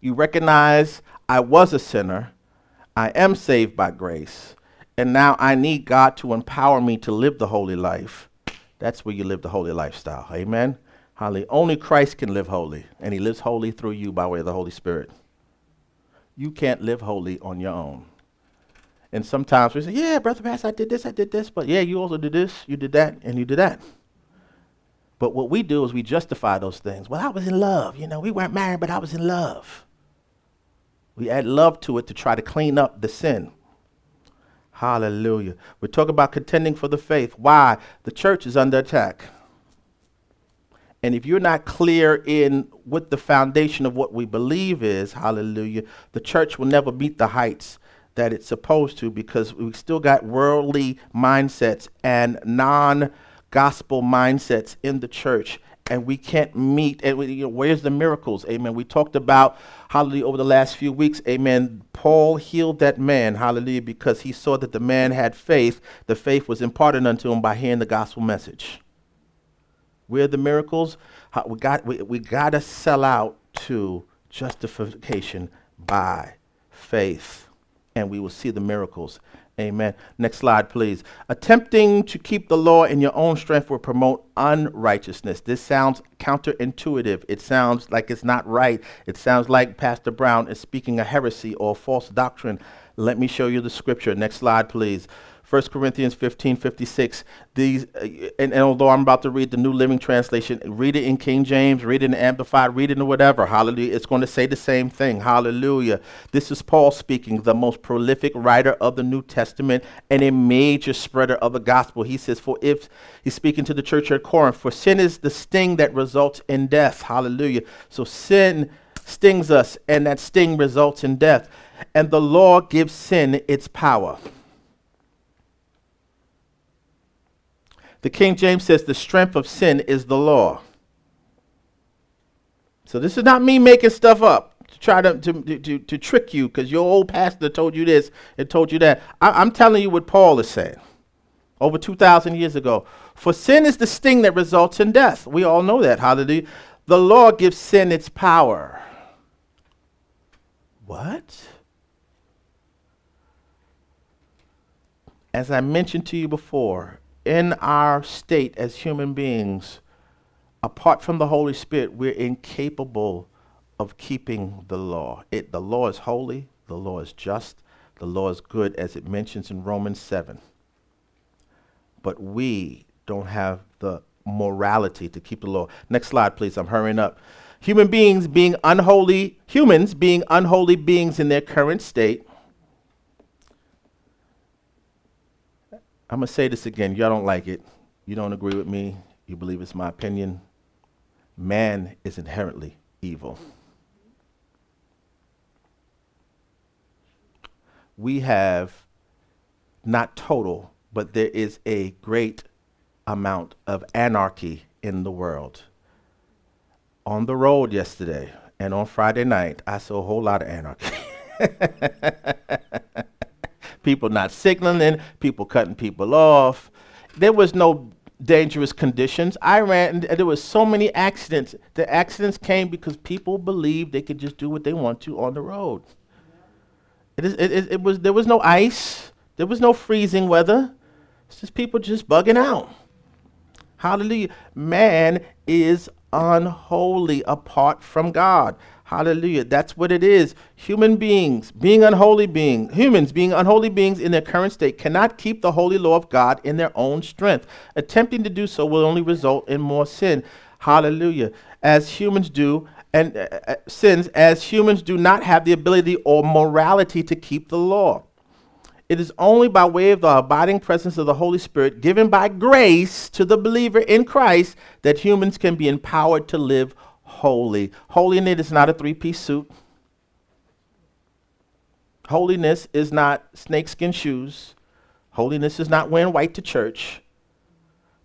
You recognize I was a sinner, I am saved by grace, and now I need God to empower me to live the holy life. That's where you live the holy lifestyle. Amen. Holly. Only Christ can live holy, and He lives holy through you by way of the Holy Spirit. You can't live holy on your own. And sometimes we say, yeah, Brother Bass, I did this, I did this, but yeah, you also did this, you did that, and you did that. But what we do is we justify those things. Well, I was in love. You know, we weren't married, but I was in love. We add love to it to try to clean up the sin. Hallelujah. We talk about contending for the faith. Why? The church is under attack. And if you're not clear in what the foundation of what we believe is, hallelujah, the church will never meet the heights that it's supposed to because we still got worldly mindsets and non gospel mindsets in the church and we can't meet and we, you know, where's the miracles? Amen. We talked about hallelujah over the last few weeks amen paul healed that man hallelujah because he saw that the man had faith. The faith was imparted unto him by hearing the gospel message. Where the miracles? We got we, we got to sell out to justification by faith and we will see the miracles. Amen. Next slide, please. Attempting to keep the law in your own strength will promote unrighteousness. This sounds counterintuitive. It sounds like it's not right. It sounds like Pastor Brown is speaking a heresy or a false doctrine. Let me show you the scripture. Next slide, please. 1 Corinthians 15 56. These, uh, and, and, although I'm about to read the New Living Translation, read it in King James, read it in Amplified, read it in whatever. Hallelujah. It's going to say the same thing. Hallelujah. This is Paul speaking, the most prolific writer of the New Testament and a major spreader of the gospel. He says, For if he's speaking to the church at Corinth, for sin is the sting that results in death. Hallelujah. So sin stings us, and that sting results in death. And the law gives sin its power. The King James says the strength of sin is the law. So this is not me making stuff up to try to, to, to, to trick you because your old pastor told you this and told you that. I, am telling you what Paul is saying over 2,000 years ago. For sin is the sting that results in death. We all know that. Hallelujah. The law gives sin its power. What? As I mentioned to you before, in our state as human beings, apart from the Holy Spirit, we're incapable of keeping the law. It, the law is holy, the law is just, the law is good, as it mentions in Romans 7. But we don't have the morality to keep the law. Next slide, please. I'm hurrying up. Human beings being unholy, humans being unholy beings in their current state, I'm going to say this again. Y'all don't like it. You don't agree with me. You believe it's my opinion. Man is inherently evil. We have not total, but there is a great amount of anarchy in the world. On the road yesterday and on Friday night, I saw a whole lot of anarchy. people not signaling, people cutting people off. There was no dangerous conditions. I ran, and there was so many accidents. The accidents came because people believed they could just do what they want to on the road. It, is, it, it, it was, there was no ice. There was no freezing weather. It's just people just bugging out. Hallelujah. Man is unholy apart from God. Hallelujah. That's what it is. Human beings, being unholy beings, humans being unholy beings in their current state, cannot keep the holy law of God in their own strength. Attempting to do so will only result in more sin. Hallelujah. As humans do, and uh, uh, sins, as humans do not have the ability or morality to keep the law. It is only by way of the abiding presence of the Holy Spirit given by grace to the believer in Christ that humans can be empowered to live holy. Holiness is not a three piece suit. Holiness is not snakeskin shoes. Holiness is not wearing white to church.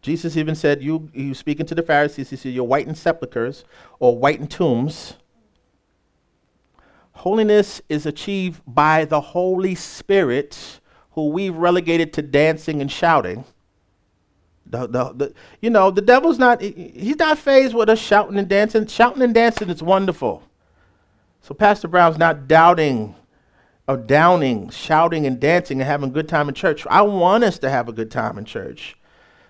Jesus even said, You, you speaking to the Pharisees, he said, You're whitened sepulchres or whitened tombs. Holiness is achieved by the Holy Spirit, who we've relegated to dancing and shouting. The, the, the, you know, the devil's not, he's not fazed with us shouting and dancing. Shouting and dancing is wonderful. So Pastor Brown's not doubting or downing, shouting and dancing and having a good time in church. I want us to have a good time in church.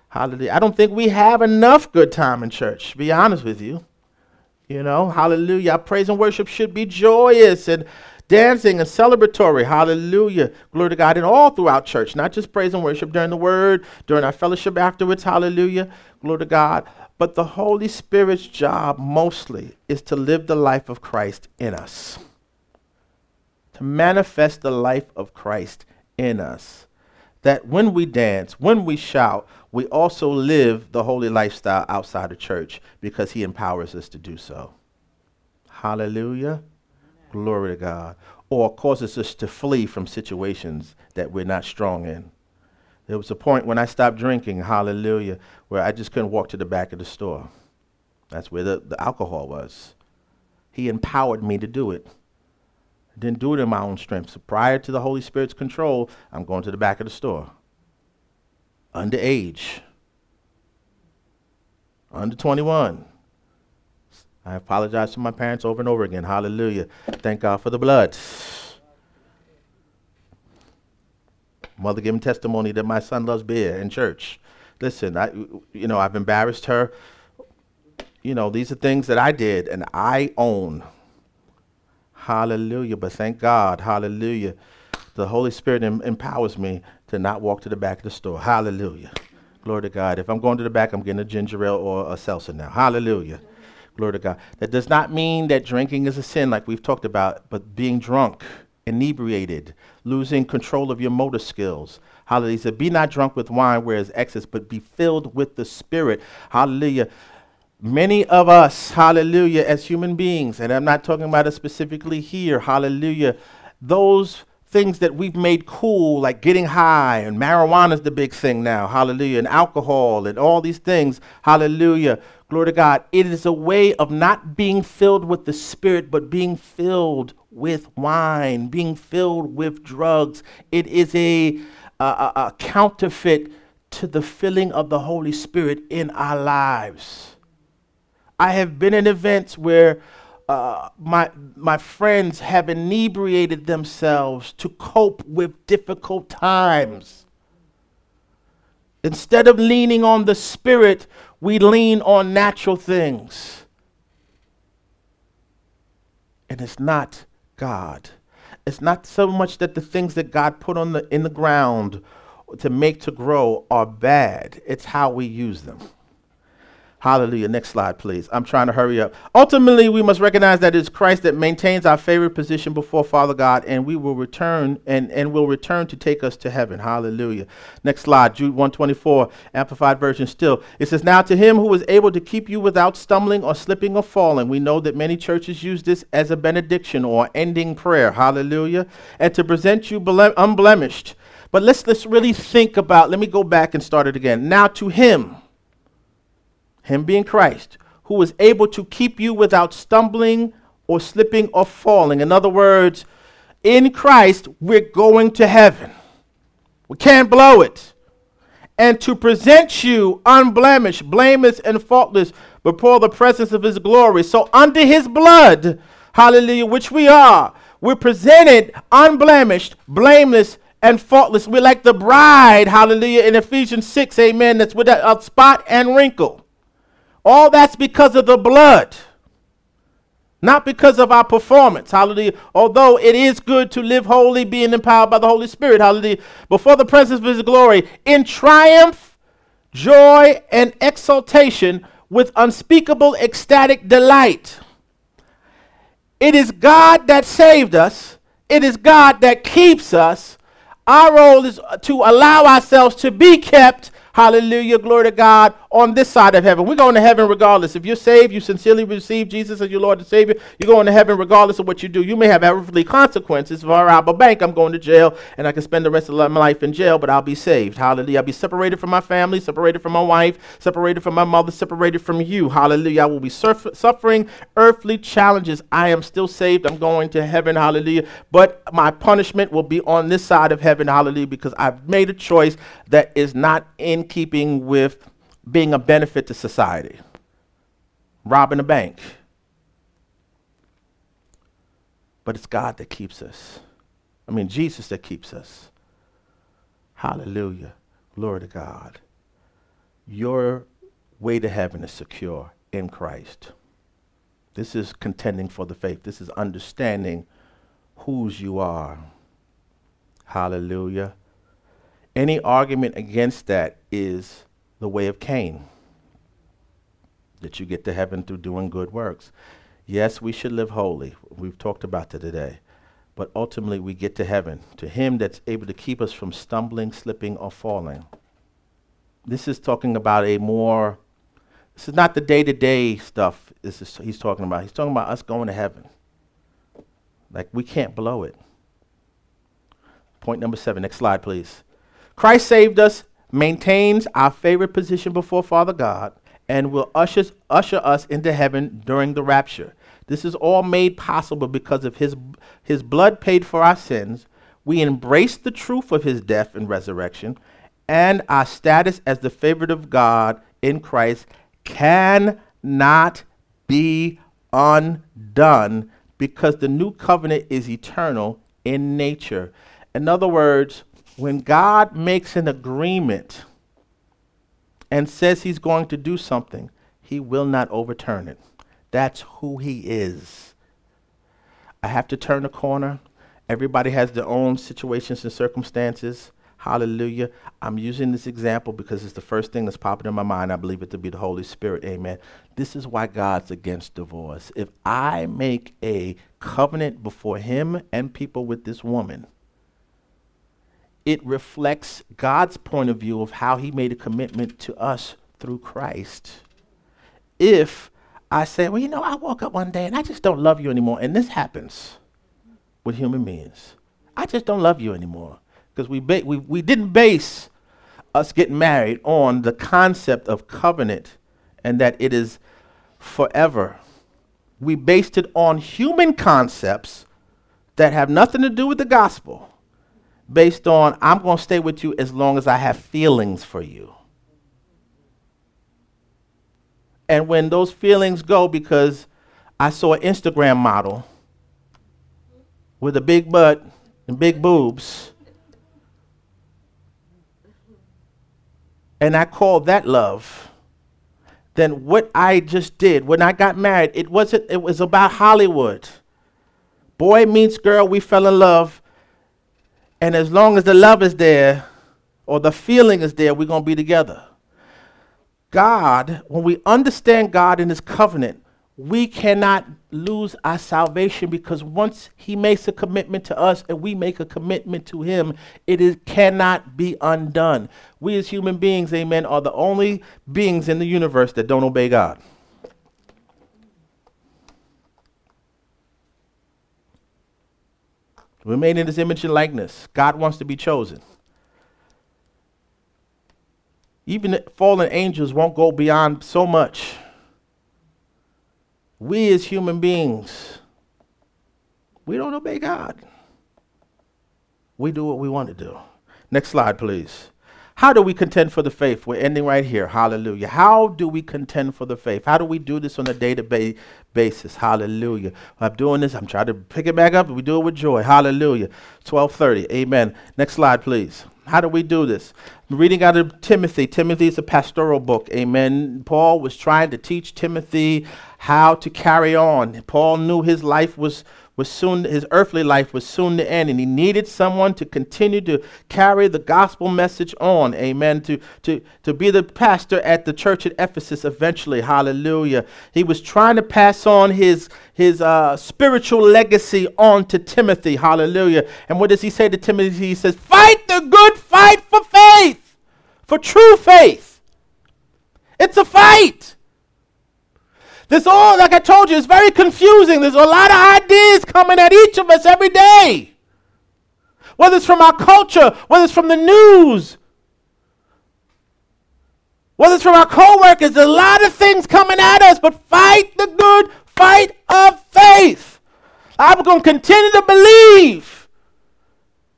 Hallelujah. I don't think we have enough good time in church, to be honest with you. You know, hallelujah. Praise and worship should be joyous and dancing and celebratory. Hallelujah. Glory to God. And all throughout church, not just praise and worship during the word, during our fellowship afterwards. Hallelujah. Glory to God. But the Holy Spirit's job mostly is to live the life of Christ in us, to manifest the life of Christ in us. That when we dance, when we shout, we also live the holy lifestyle outside of church because he empowers us to do so. Hallelujah. Glory to God. Or causes us to flee from situations that we're not strong in. There was a point when I stopped drinking, hallelujah, where I just couldn't walk to the back of the store. That's where the, the alcohol was. He empowered me to do it. I didn't do it in my own strength. So prior to the Holy Spirit's control, I'm going to the back of the store. Underage. Under 21. I apologize to my parents over and over again. Hallelujah. Thank God for the blood. Mother gave me testimony that my son loves beer in church. Listen, I, you know, I've embarrassed her. You know, these are things that I did and I own. Hallelujah. But thank God, hallelujah. The Holy Spirit em- empowers me to not walk to the back of the store. Hallelujah. Glory to God. If I'm going to the back, I'm getting a ginger ale or a seltzer now. Hallelujah. Glory to God. That does not mean that drinking is a sin like we've talked about, but being drunk, inebriated, losing control of your motor skills. Hallelujah. Be not drunk with wine where is excess, but be filled with the Spirit. Hallelujah. Many of us, hallelujah, as human beings, and I'm not talking about it specifically here, hallelujah, those things that we've made cool, like getting high, and marijuana is the big thing now, hallelujah, and alcohol, and all these things, hallelujah, Glory to God. It is a way of not being filled with the Spirit, but being filled with wine, being filled with drugs. It is a, a, a counterfeit to the filling of the Holy Spirit in our lives. I have been in events where uh, my, my friends have inebriated themselves to cope with difficult times. Instead of leaning on the Spirit, we lean on natural things. And it's not God. It's not so much that the things that God put on the, in the ground to make to grow are bad, it's how we use them. Hallelujah. Next slide, please. I'm trying to hurry up. Ultimately, we must recognize that it's Christ that maintains our favorite position before Father God, and we will return and, and will return to take us to heaven. Hallelujah. Next slide, Jude 124, Amplified Version still. It says, Now to him who is able to keep you without stumbling or slipping or falling. We know that many churches use this as a benediction or ending prayer. Hallelujah. And to present you ble- unblemished. But let's let's really think about, let me go back and start it again. Now to him him being Christ, who is able to keep you without stumbling or slipping or falling. In other words, in Christ, we're going to heaven. We can't blow it. And to present you unblemished, blameless, and faultless before the presence of his glory. So, under his blood, hallelujah, which we are, we're presented unblemished, blameless, and faultless. We're like the bride, hallelujah, in Ephesians 6, amen, that's without spot and wrinkle. All that's because of the blood, not because of our performance. Hallelujah. Although it is good to live holy, being empowered by the Holy Spirit. Hallelujah. Before the presence of His glory, in triumph, joy, and exultation with unspeakable ecstatic delight. It is God that saved us, it is God that keeps us. Our role is to allow ourselves to be kept Hallelujah. Glory to God on this side of heaven. We're going to heaven regardless. If you're saved, you sincerely receive Jesus as your Lord and Savior, you're going to heaven regardless of what you do. You may have earthly consequences. If I rob a bank, I'm going to jail and I can spend the rest of my life in jail, but I'll be saved. Hallelujah. I'll be separated from my family, separated from my wife, separated from my mother, separated from you. Hallelujah. I will be surf- suffering earthly challenges. I am still saved. I'm going to heaven. Hallelujah. But my punishment will be on this side of heaven. Hallelujah. Because I've made a choice that is not in keeping with being a benefit to society, robbing a bank. But it's God that keeps us. I mean, Jesus that keeps us. Hallelujah. Glory to God. Your way to heaven is secure in Christ. This is contending for the faith. This is understanding whose you are. Hallelujah. Any argument against that is the way of Cain that you get to heaven through doing good works. Yes, we should live holy. We've talked about that today. But ultimately, we get to heaven, to Him that's able to keep us from stumbling, slipping, or falling. This is talking about a more, this is not the day to day stuff this is, he's talking about. He's talking about us going to heaven. Like, we can't blow it. Point number seven. Next slide, please. Christ saved us, maintains our favorite position before Father God, and will usher, usher us into heaven during the rapture. This is all made possible because of his, his blood paid for our sins. We embrace the truth of his death and resurrection, and our status as the favorite of God in Christ cannot be undone because the new covenant is eternal in nature. In other words, when God makes an agreement and says he's going to do something, he will not overturn it. That's who he is. I have to turn a corner. Everybody has their own situations and circumstances. Hallelujah. I'm using this example because it's the first thing that's popping in my mind. I believe it to be the Holy Spirit. Amen. This is why God's against divorce. If I make a covenant before him and people with this woman, it reflects God's point of view of how he made a commitment to us through Christ. If I say, well, you know, I woke up one day and I just don't love you anymore, and this happens with human beings. I just don't love you anymore because we, ba- we, we didn't base us getting married on the concept of covenant and that it is forever. We based it on human concepts that have nothing to do with the gospel based on I'm going to stay with you as long as I have feelings for you. And when those feelings go because I saw an Instagram model with a big butt and big boobs, and I called that love, then what I just did when I got married, it wasn't, it was about Hollywood. Boy meets girl, we fell in love and as long as the love is there or the feeling is there, we're going to be together. God, when we understand God and his covenant, we cannot lose our salvation because once he makes a commitment to us and we make a commitment to him, it is, cannot be undone. We as human beings, amen, are the only beings in the universe that don't obey God. We're made in his image and likeness. God wants to be chosen. Even fallen angels won't go beyond so much we as human beings, we don't obey God. We do what we want to do. Next slide, please. How do we contend for the faith? We're ending right here. Hallelujah. How do we contend for the faith? How do we do this on a day to day basis? Hallelujah. I'm doing this. I'm trying to pick it back up. We do it with joy. Hallelujah. 1230. Amen. Next slide, please. How do we do this? I'm reading out of Timothy. Timothy is a pastoral book. Amen. Paul was trying to teach Timothy how to carry on. Paul knew his life was was soon his earthly life was soon to end and he needed someone to continue to carry the gospel message on. Amen. To to to be the pastor at the church at ephesus eventually. Hallelujah. He was trying to pass on his his uh, spiritual legacy on to timothy. Hallelujah. And what does he say to timothy? He says fight the good fight for faith for true faith. It's a fight this all, like I told you, is very confusing. There's a lot of ideas coming at each of us every day. Whether it's from our culture, whether it's from the news, whether it's from our coworkers, a lot of things coming at us, but fight the good fight of faith. I'm going to continue to believe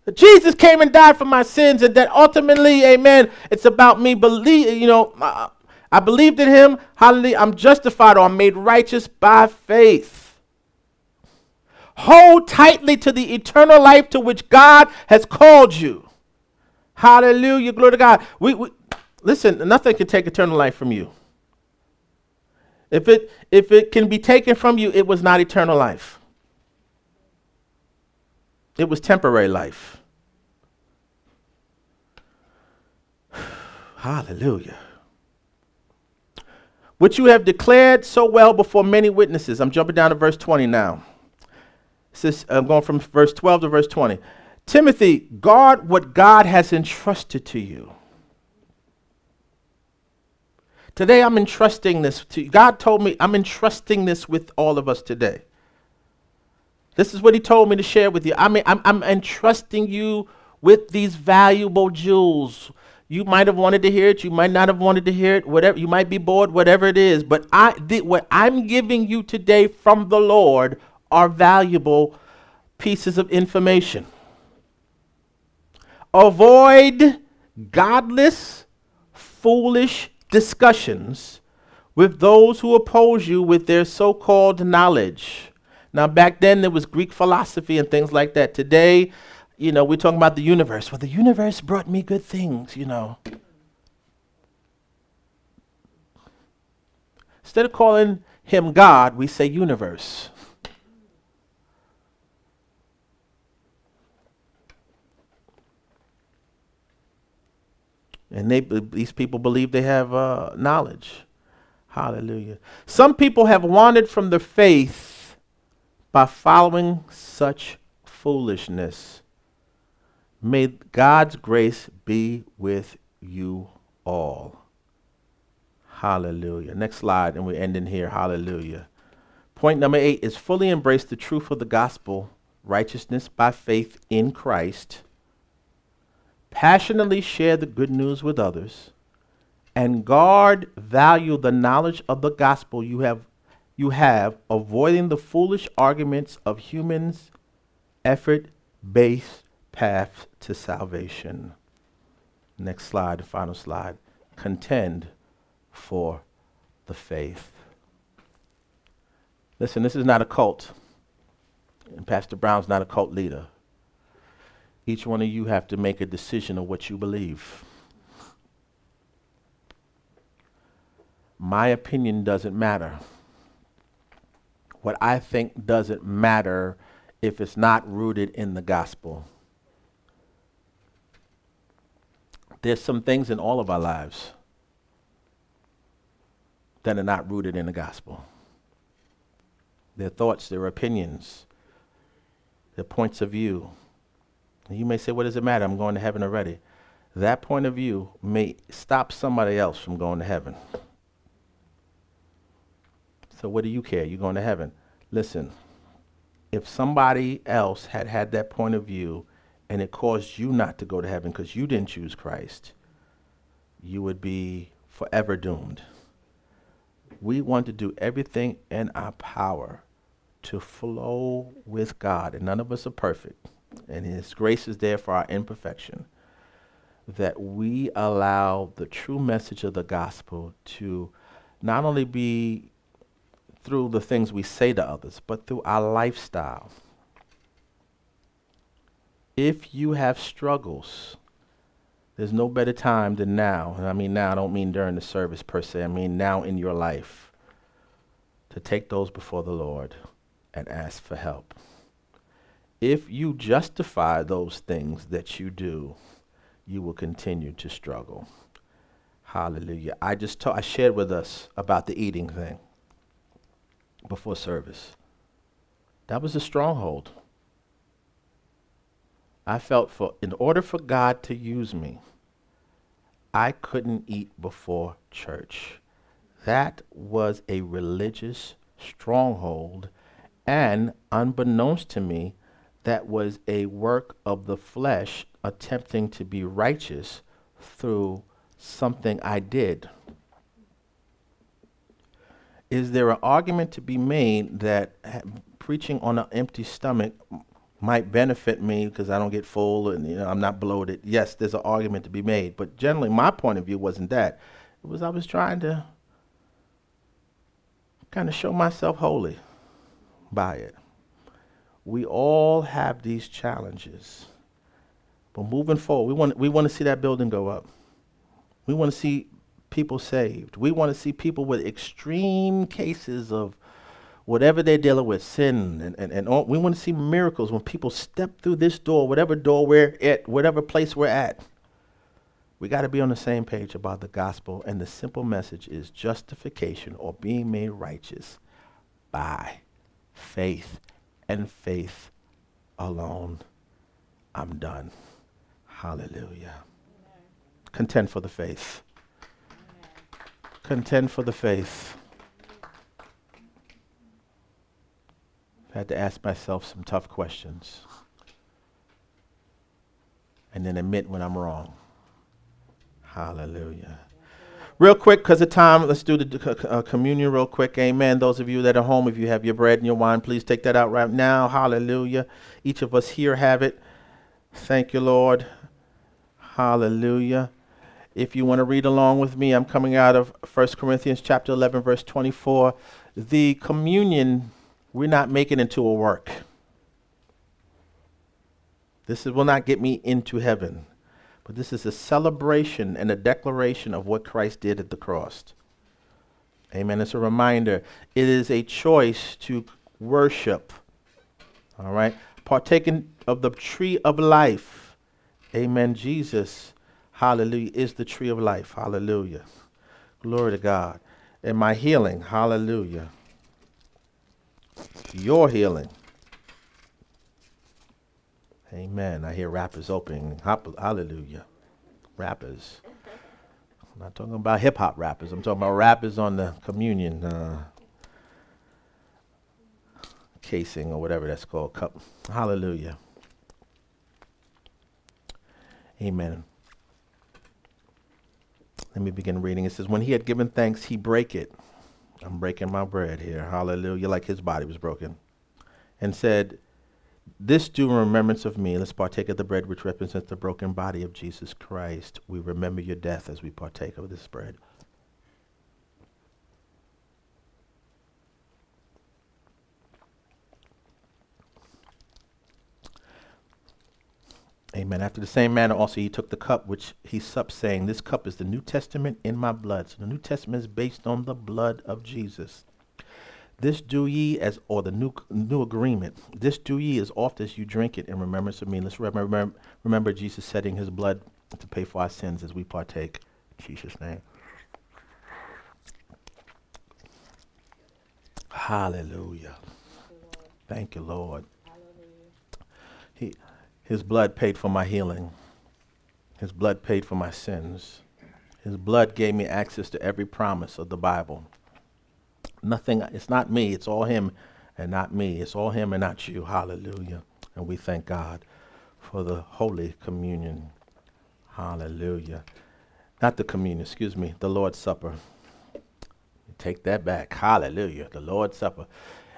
that Jesus came and died for my sins and that ultimately, amen, it's about me believe, you know, uh, I believed in him. Hallelujah. I'm justified or I'm made righteous by faith. Hold tightly to the eternal life to which God has called you. Hallelujah. Glory to God. We, we listen, nothing can take eternal life from you. If it if it can be taken from you, it was not eternal life. It was temporary life. Hallelujah which you have declared so well before many witnesses. I'm jumping down to verse 20 now. Says, I'm going from verse 12 to verse 20. Timothy, guard what God has entrusted to you. Today I'm entrusting this to you. God told me I'm entrusting this with all of us today. This is what he told me to share with you. I mean, I'm, I'm entrusting you with these valuable jewels, you might have wanted to hear it. You might not have wanted to hear it. Whatever you might be bored, whatever it is. But I, the, what I'm giving you today from the Lord are valuable pieces of information. Avoid godless, foolish discussions with those who oppose you with their so-called knowledge. Now, back then there was Greek philosophy and things like that. Today, you know, we're talking about the universe. Well, the universe brought me good things, you know. Instead of calling him God, we say universe. And they, these people believe they have uh, knowledge. Hallelujah. Some people have wandered from the faith by following such foolishness. May God's grace be with you all. Hallelujah. Next slide, and we're ending here. Hallelujah. Point number eight is fully embrace the truth of the gospel, righteousness by faith in Christ. Passionately share the good news with others, and guard, value the knowledge of the gospel you have, you have, avoiding the foolish arguments of humans, effort based path to salvation. Next slide, final slide. Contend for the faith. Listen, this is not a cult. And Pastor Brown's not a cult leader. Each one of you have to make a decision of what you believe. My opinion doesn't matter. What I think doesn't matter if it's not rooted in the gospel. There's some things in all of our lives that are not rooted in the gospel. Their thoughts, their opinions, their points of view. And you may say, What does it matter? I'm going to heaven already. That point of view may stop somebody else from going to heaven. So, what do you care? You're going to heaven. Listen, if somebody else had had that point of view and it caused you not to go to heaven because you didn't choose Christ, you would be forever doomed. We want to do everything in our power to flow with God, and none of us are perfect, and His grace is there for our imperfection. That we allow the true message of the gospel to not only be through the things we say to others, but through our lifestyle. If you have struggles, there's no better time than now. And I mean now, I don't mean during the service per se, I mean now in your life to take those before the Lord and ask for help. If you justify those things that you do, you will continue to struggle. Hallelujah. I just ta- I shared with us about the eating thing before service. That was a stronghold. I felt for in order for God to use me, I couldn't eat before church. That was a religious stronghold and unbeknownst to me, that was a work of the flesh attempting to be righteous through something I did. Is there an argument to be made that ha- preaching on an empty stomach might benefit me because I don't get full and you know, I'm not bloated? Yes, there's an argument to be made, but generally my point of view wasn't that. It was I was trying to kind of show myself holy by it. We all have these challenges. But moving forward, we want, we want to see that building go up. We want to see people saved. We want to see people with extreme cases of whatever they're dealing with, sin, and, and, and all. we want to see miracles when people step through this door, whatever door we're at, whatever place we're at. We got to be on the same page about the gospel, and the simple message is justification or being made righteous by faith and faith alone. I'm done. Hallelujah. Contend for the faith. Contend for the faith. I had to ask myself some tough questions and then admit when I'm wrong. Hallelujah. Real quick, because of time, let's do the uh, communion real quick. Amen. Those of you that are home, if you have your bread and your wine, please take that out right now. Hallelujah. Each of us here have it. Thank you, Lord. Hallelujah. If you want to read along with me, I'm coming out of 1 Corinthians chapter 11, verse 24. The communion, we're not making it into a work. This is, will not get me into heaven. But this is a celebration and a declaration of what Christ did at the cross. Amen. It's a reminder. It is a choice to worship. All right. Partaking of the tree of life. Amen. Jesus, hallelujah, is the tree of life. Hallelujah. Glory to God. And my healing, hallelujah. Your healing. Amen. I hear wrappers opening. Hallelujah. Rappers. I'm not talking about hip hop rappers. I'm talking about wrappers on the communion uh, casing or whatever that's called. Cup. Hallelujah. Amen. Let me begin reading. It says, When he had given thanks, he brake it. I'm breaking my bread here. Hallelujah. Like his body was broken. And said, this do in remembrance of me. Let's partake of the bread which represents the broken body of Jesus Christ. We remember your death as we partake of this bread. Amen. After the same manner also he took the cup which he supped, saying, This cup is the New Testament in my blood. So the New Testament is based on the blood of Jesus. This do ye as, or the new new agreement. This do ye as oft as you drink it in remembrance of me. Let's remember, remember Jesus setting his blood to pay for our sins as we partake. In Jesus' name. Hallelujah. Thank you, Lord. He, his blood paid for my healing. His blood paid for my sins. His blood gave me access to every promise of the Bible. Nothing, it's not me, it's all Him and not me. It's all Him and not you. Hallelujah. And we thank God for the Holy Communion. Hallelujah. Not the communion, excuse me, the Lord's Supper. Take that back. Hallelujah. The Lord's Supper.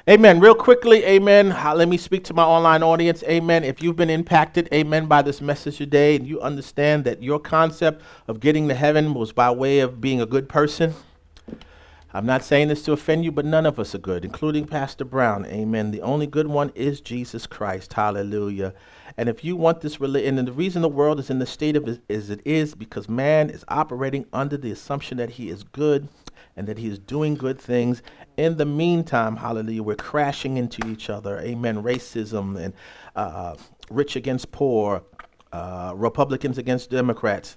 Amen. Real quickly, amen. Let me speak to my online audience. Amen. If you've been impacted, amen, by this message today, and you understand that your concept of getting to heaven was by way of being a good person, I'm not saying this to offend you, but none of us are good, including Pastor Brown. Amen. The only good one is Jesus Christ. Hallelujah. And if you want this, and the reason the world is in the state of as it is, because man is operating under the assumption that he is good and that he is doing good things. In the meantime, hallelujah, we're crashing into each other. Amen. Racism and uh, rich against poor, uh, Republicans against Democrats.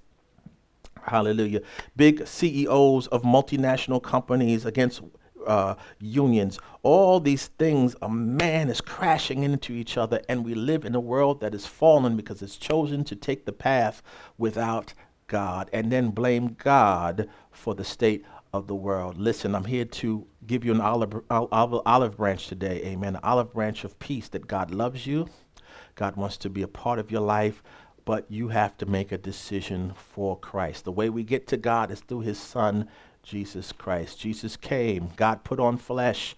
Hallelujah. Big CEOs of multinational companies against uh, unions. All these things, a man is crashing into each other, and we live in a world that is fallen because it's chosen to take the path without God and then blame God for the state of the world. Listen, I'm here to give you an olive, olive, branch today. Amen. An olive branch of peace that God loves you. God wants to be a part of your life, but you have to make a decision for Christ. The way we get to God is through his son, Jesus Christ. Jesus came, God put on flesh.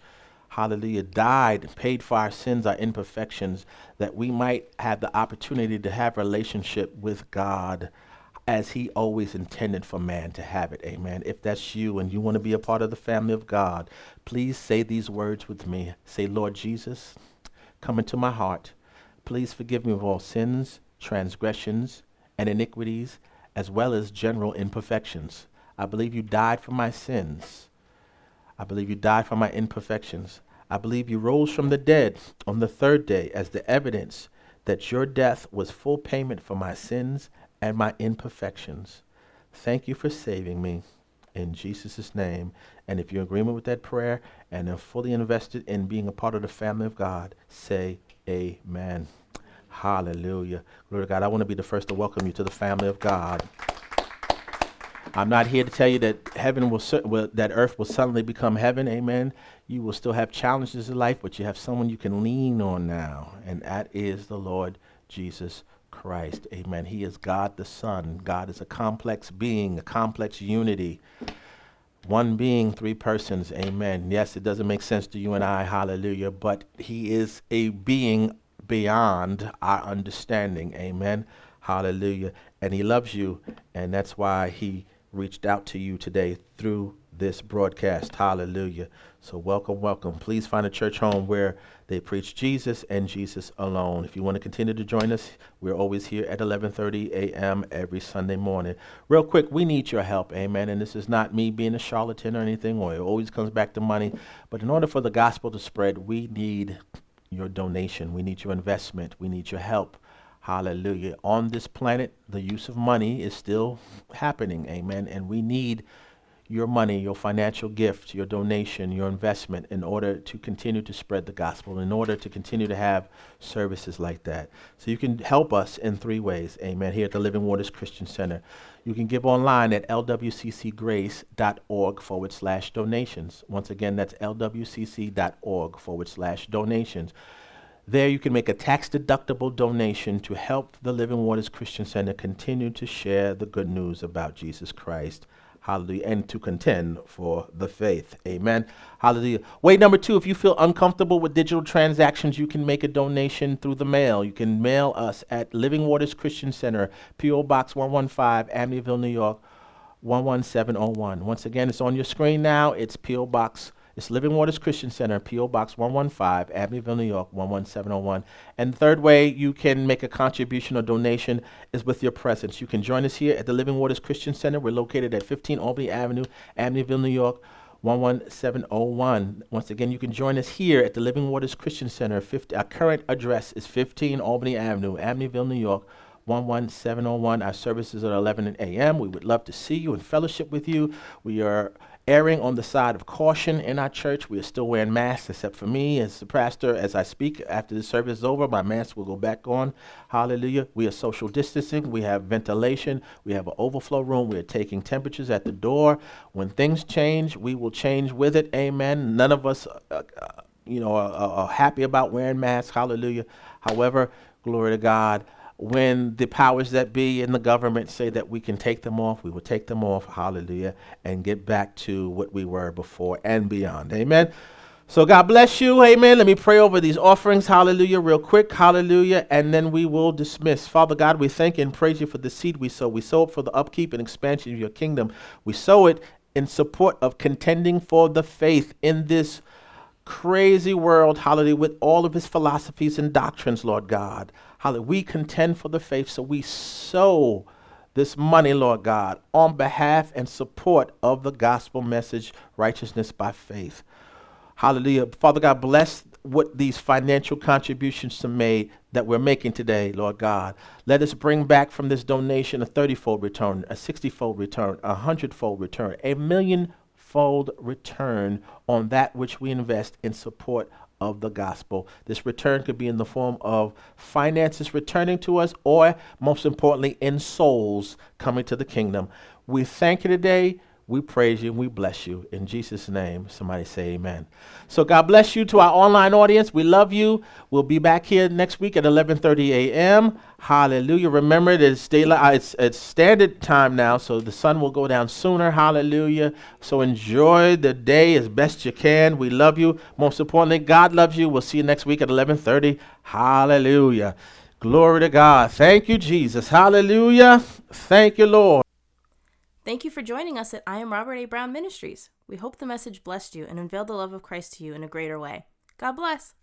Hallelujah, died, paid for our sins, our imperfections, that we might have the opportunity to have relationship with God as he always intended for man to have it. Amen. If that's you and you want to be a part of the family of God, please say these words with me. Say, Lord Jesus, come into my heart. Please forgive me of all sins, transgressions, and iniquities, as well as general imperfections. I believe you died for my sins. I believe you died for my imperfections. I believe you rose from the dead on the third day as the evidence that your death was full payment for my sins and my imperfections. Thank you for saving me in Jesus' name. And if you're in agreement with that prayer and are fully invested in being a part of the family of God, say amen. Hallelujah. Glory to God. I want to be the first to welcome you to the family of God. I'm not here to tell you that heaven will, will, that earth will suddenly become heaven. Amen. You will still have challenges in life, but you have someone you can lean on now, and that is the Lord Jesus Christ. Amen. He is God the Son. God is a complex being, a complex unity. One being, three persons. Amen. Yes, it doesn't make sense to you and I. Hallelujah. But He is a being beyond our understanding. Amen. Hallelujah. And He loves you. And that's why He reached out to you today through this broadcast. Hallelujah. So welcome, welcome. Please find a church home where they preach Jesus and Jesus alone. If you want to continue to join us, we're always here at 11:30 a.m. every Sunday morning. Real quick, we need your help. Amen. And this is not me being a charlatan or anything, or it always comes back to money, but in order for the gospel to spread, we need your donation. We need your investment. We need your help. Hallelujah. On this planet, the use of money is still happening. Amen. And we need your money, your financial gift, your donation, your investment in order to continue to spread the gospel, in order to continue to have services like that. So you can help us in three ways. Amen. Here at the Living Waters Christian Center. You can give online at lwccgrace.org forward slash donations. Once again, that's lwcc.org forward slash donations. There, you can make a tax deductible donation to help the Living Waters Christian Center continue to share the good news about Jesus Christ Hallelujah. And to contend for the faith. Amen. Hallelujah. Way number two, if you feel uncomfortable with digital transactions, you can make a donation through the mail. You can mail us at Living Waters Christian Center, P.O. Box 115, Amityville, New York, 11701. Once again, it's on your screen now. It's P.O. Box it's Living Waters Christian Center, P.O. Box 115, Amityville, New York, 11701. And the third way you can make a contribution or donation is with your presence. You can join us here at the Living Waters Christian Center. We're located at 15 Albany Avenue, Amityville, New York, 11701. Once again, you can join us here at the Living Waters Christian Center. 50, our current address is 15 Albany Avenue, Amityville, New York, 11701. Our services are 11 a.m. We would love to see you and fellowship with you. We are erring on the side of caution in our church. We are still wearing masks, except for me as the pastor. As I speak, after the service is over, my mask will go back on. Hallelujah. We are social distancing. We have ventilation. We have an overflow room. We are taking temperatures at the door. When things change, we will change with it. Amen. None of us, uh, uh, you know, are, are happy about wearing masks. Hallelujah. However, glory to God when the powers that be in the government say that we can take them off, we will take them off, hallelujah, and get back to what we were before and beyond. Amen. So God bless you. Amen. Let me pray over these offerings. Hallelujah. Real quick. Hallelujah. And then we will dismiss. Father God, we thank and praise you for the seed we sow. We sow it for the upkeep and expansion of your kingdom. We sow it in support of contending for the faith in this crazy world, hallelujah, with all of his philosophies and doctrines, Lord God. Hallelujah. We contend for the faith, so we sow this money, Lord God, on behalf and support of the gospel message, righteousness by faith. Hallelujah. Father God, bless what these financial contributions to made that we're making today, Lord God. Let us bring back from this donation a 30 fold return, a 60 fold return, a 100 fold return, a million fold return on that which we invest in support of the gospel. This return could be in the form of finances returning to us, or most importantly, in souls coming to the kingdom. We thank you today. We praise you and we bless you. In Jesus' name, somebody say amen. So God bless you to our online audience. We love you. We'll be back here next week at 11:30 a.m. Hallelujah. Remember it's daylight uh, it's, it's standard time now, so the sun will go down sooner. Hallelujah. So enjoy the day as best you can. We love you. Most importantly, God loves you. We'll see you next week at 11:30. Hallelujah. Glory to God. Thank you, Jesus. Hallelujah. Thank you, Lord. Thank you for joining us at I Am Robert A. Brown Ministries. We hope the message blessed you and unveiled the love of Christ to you in a greater way. God bless.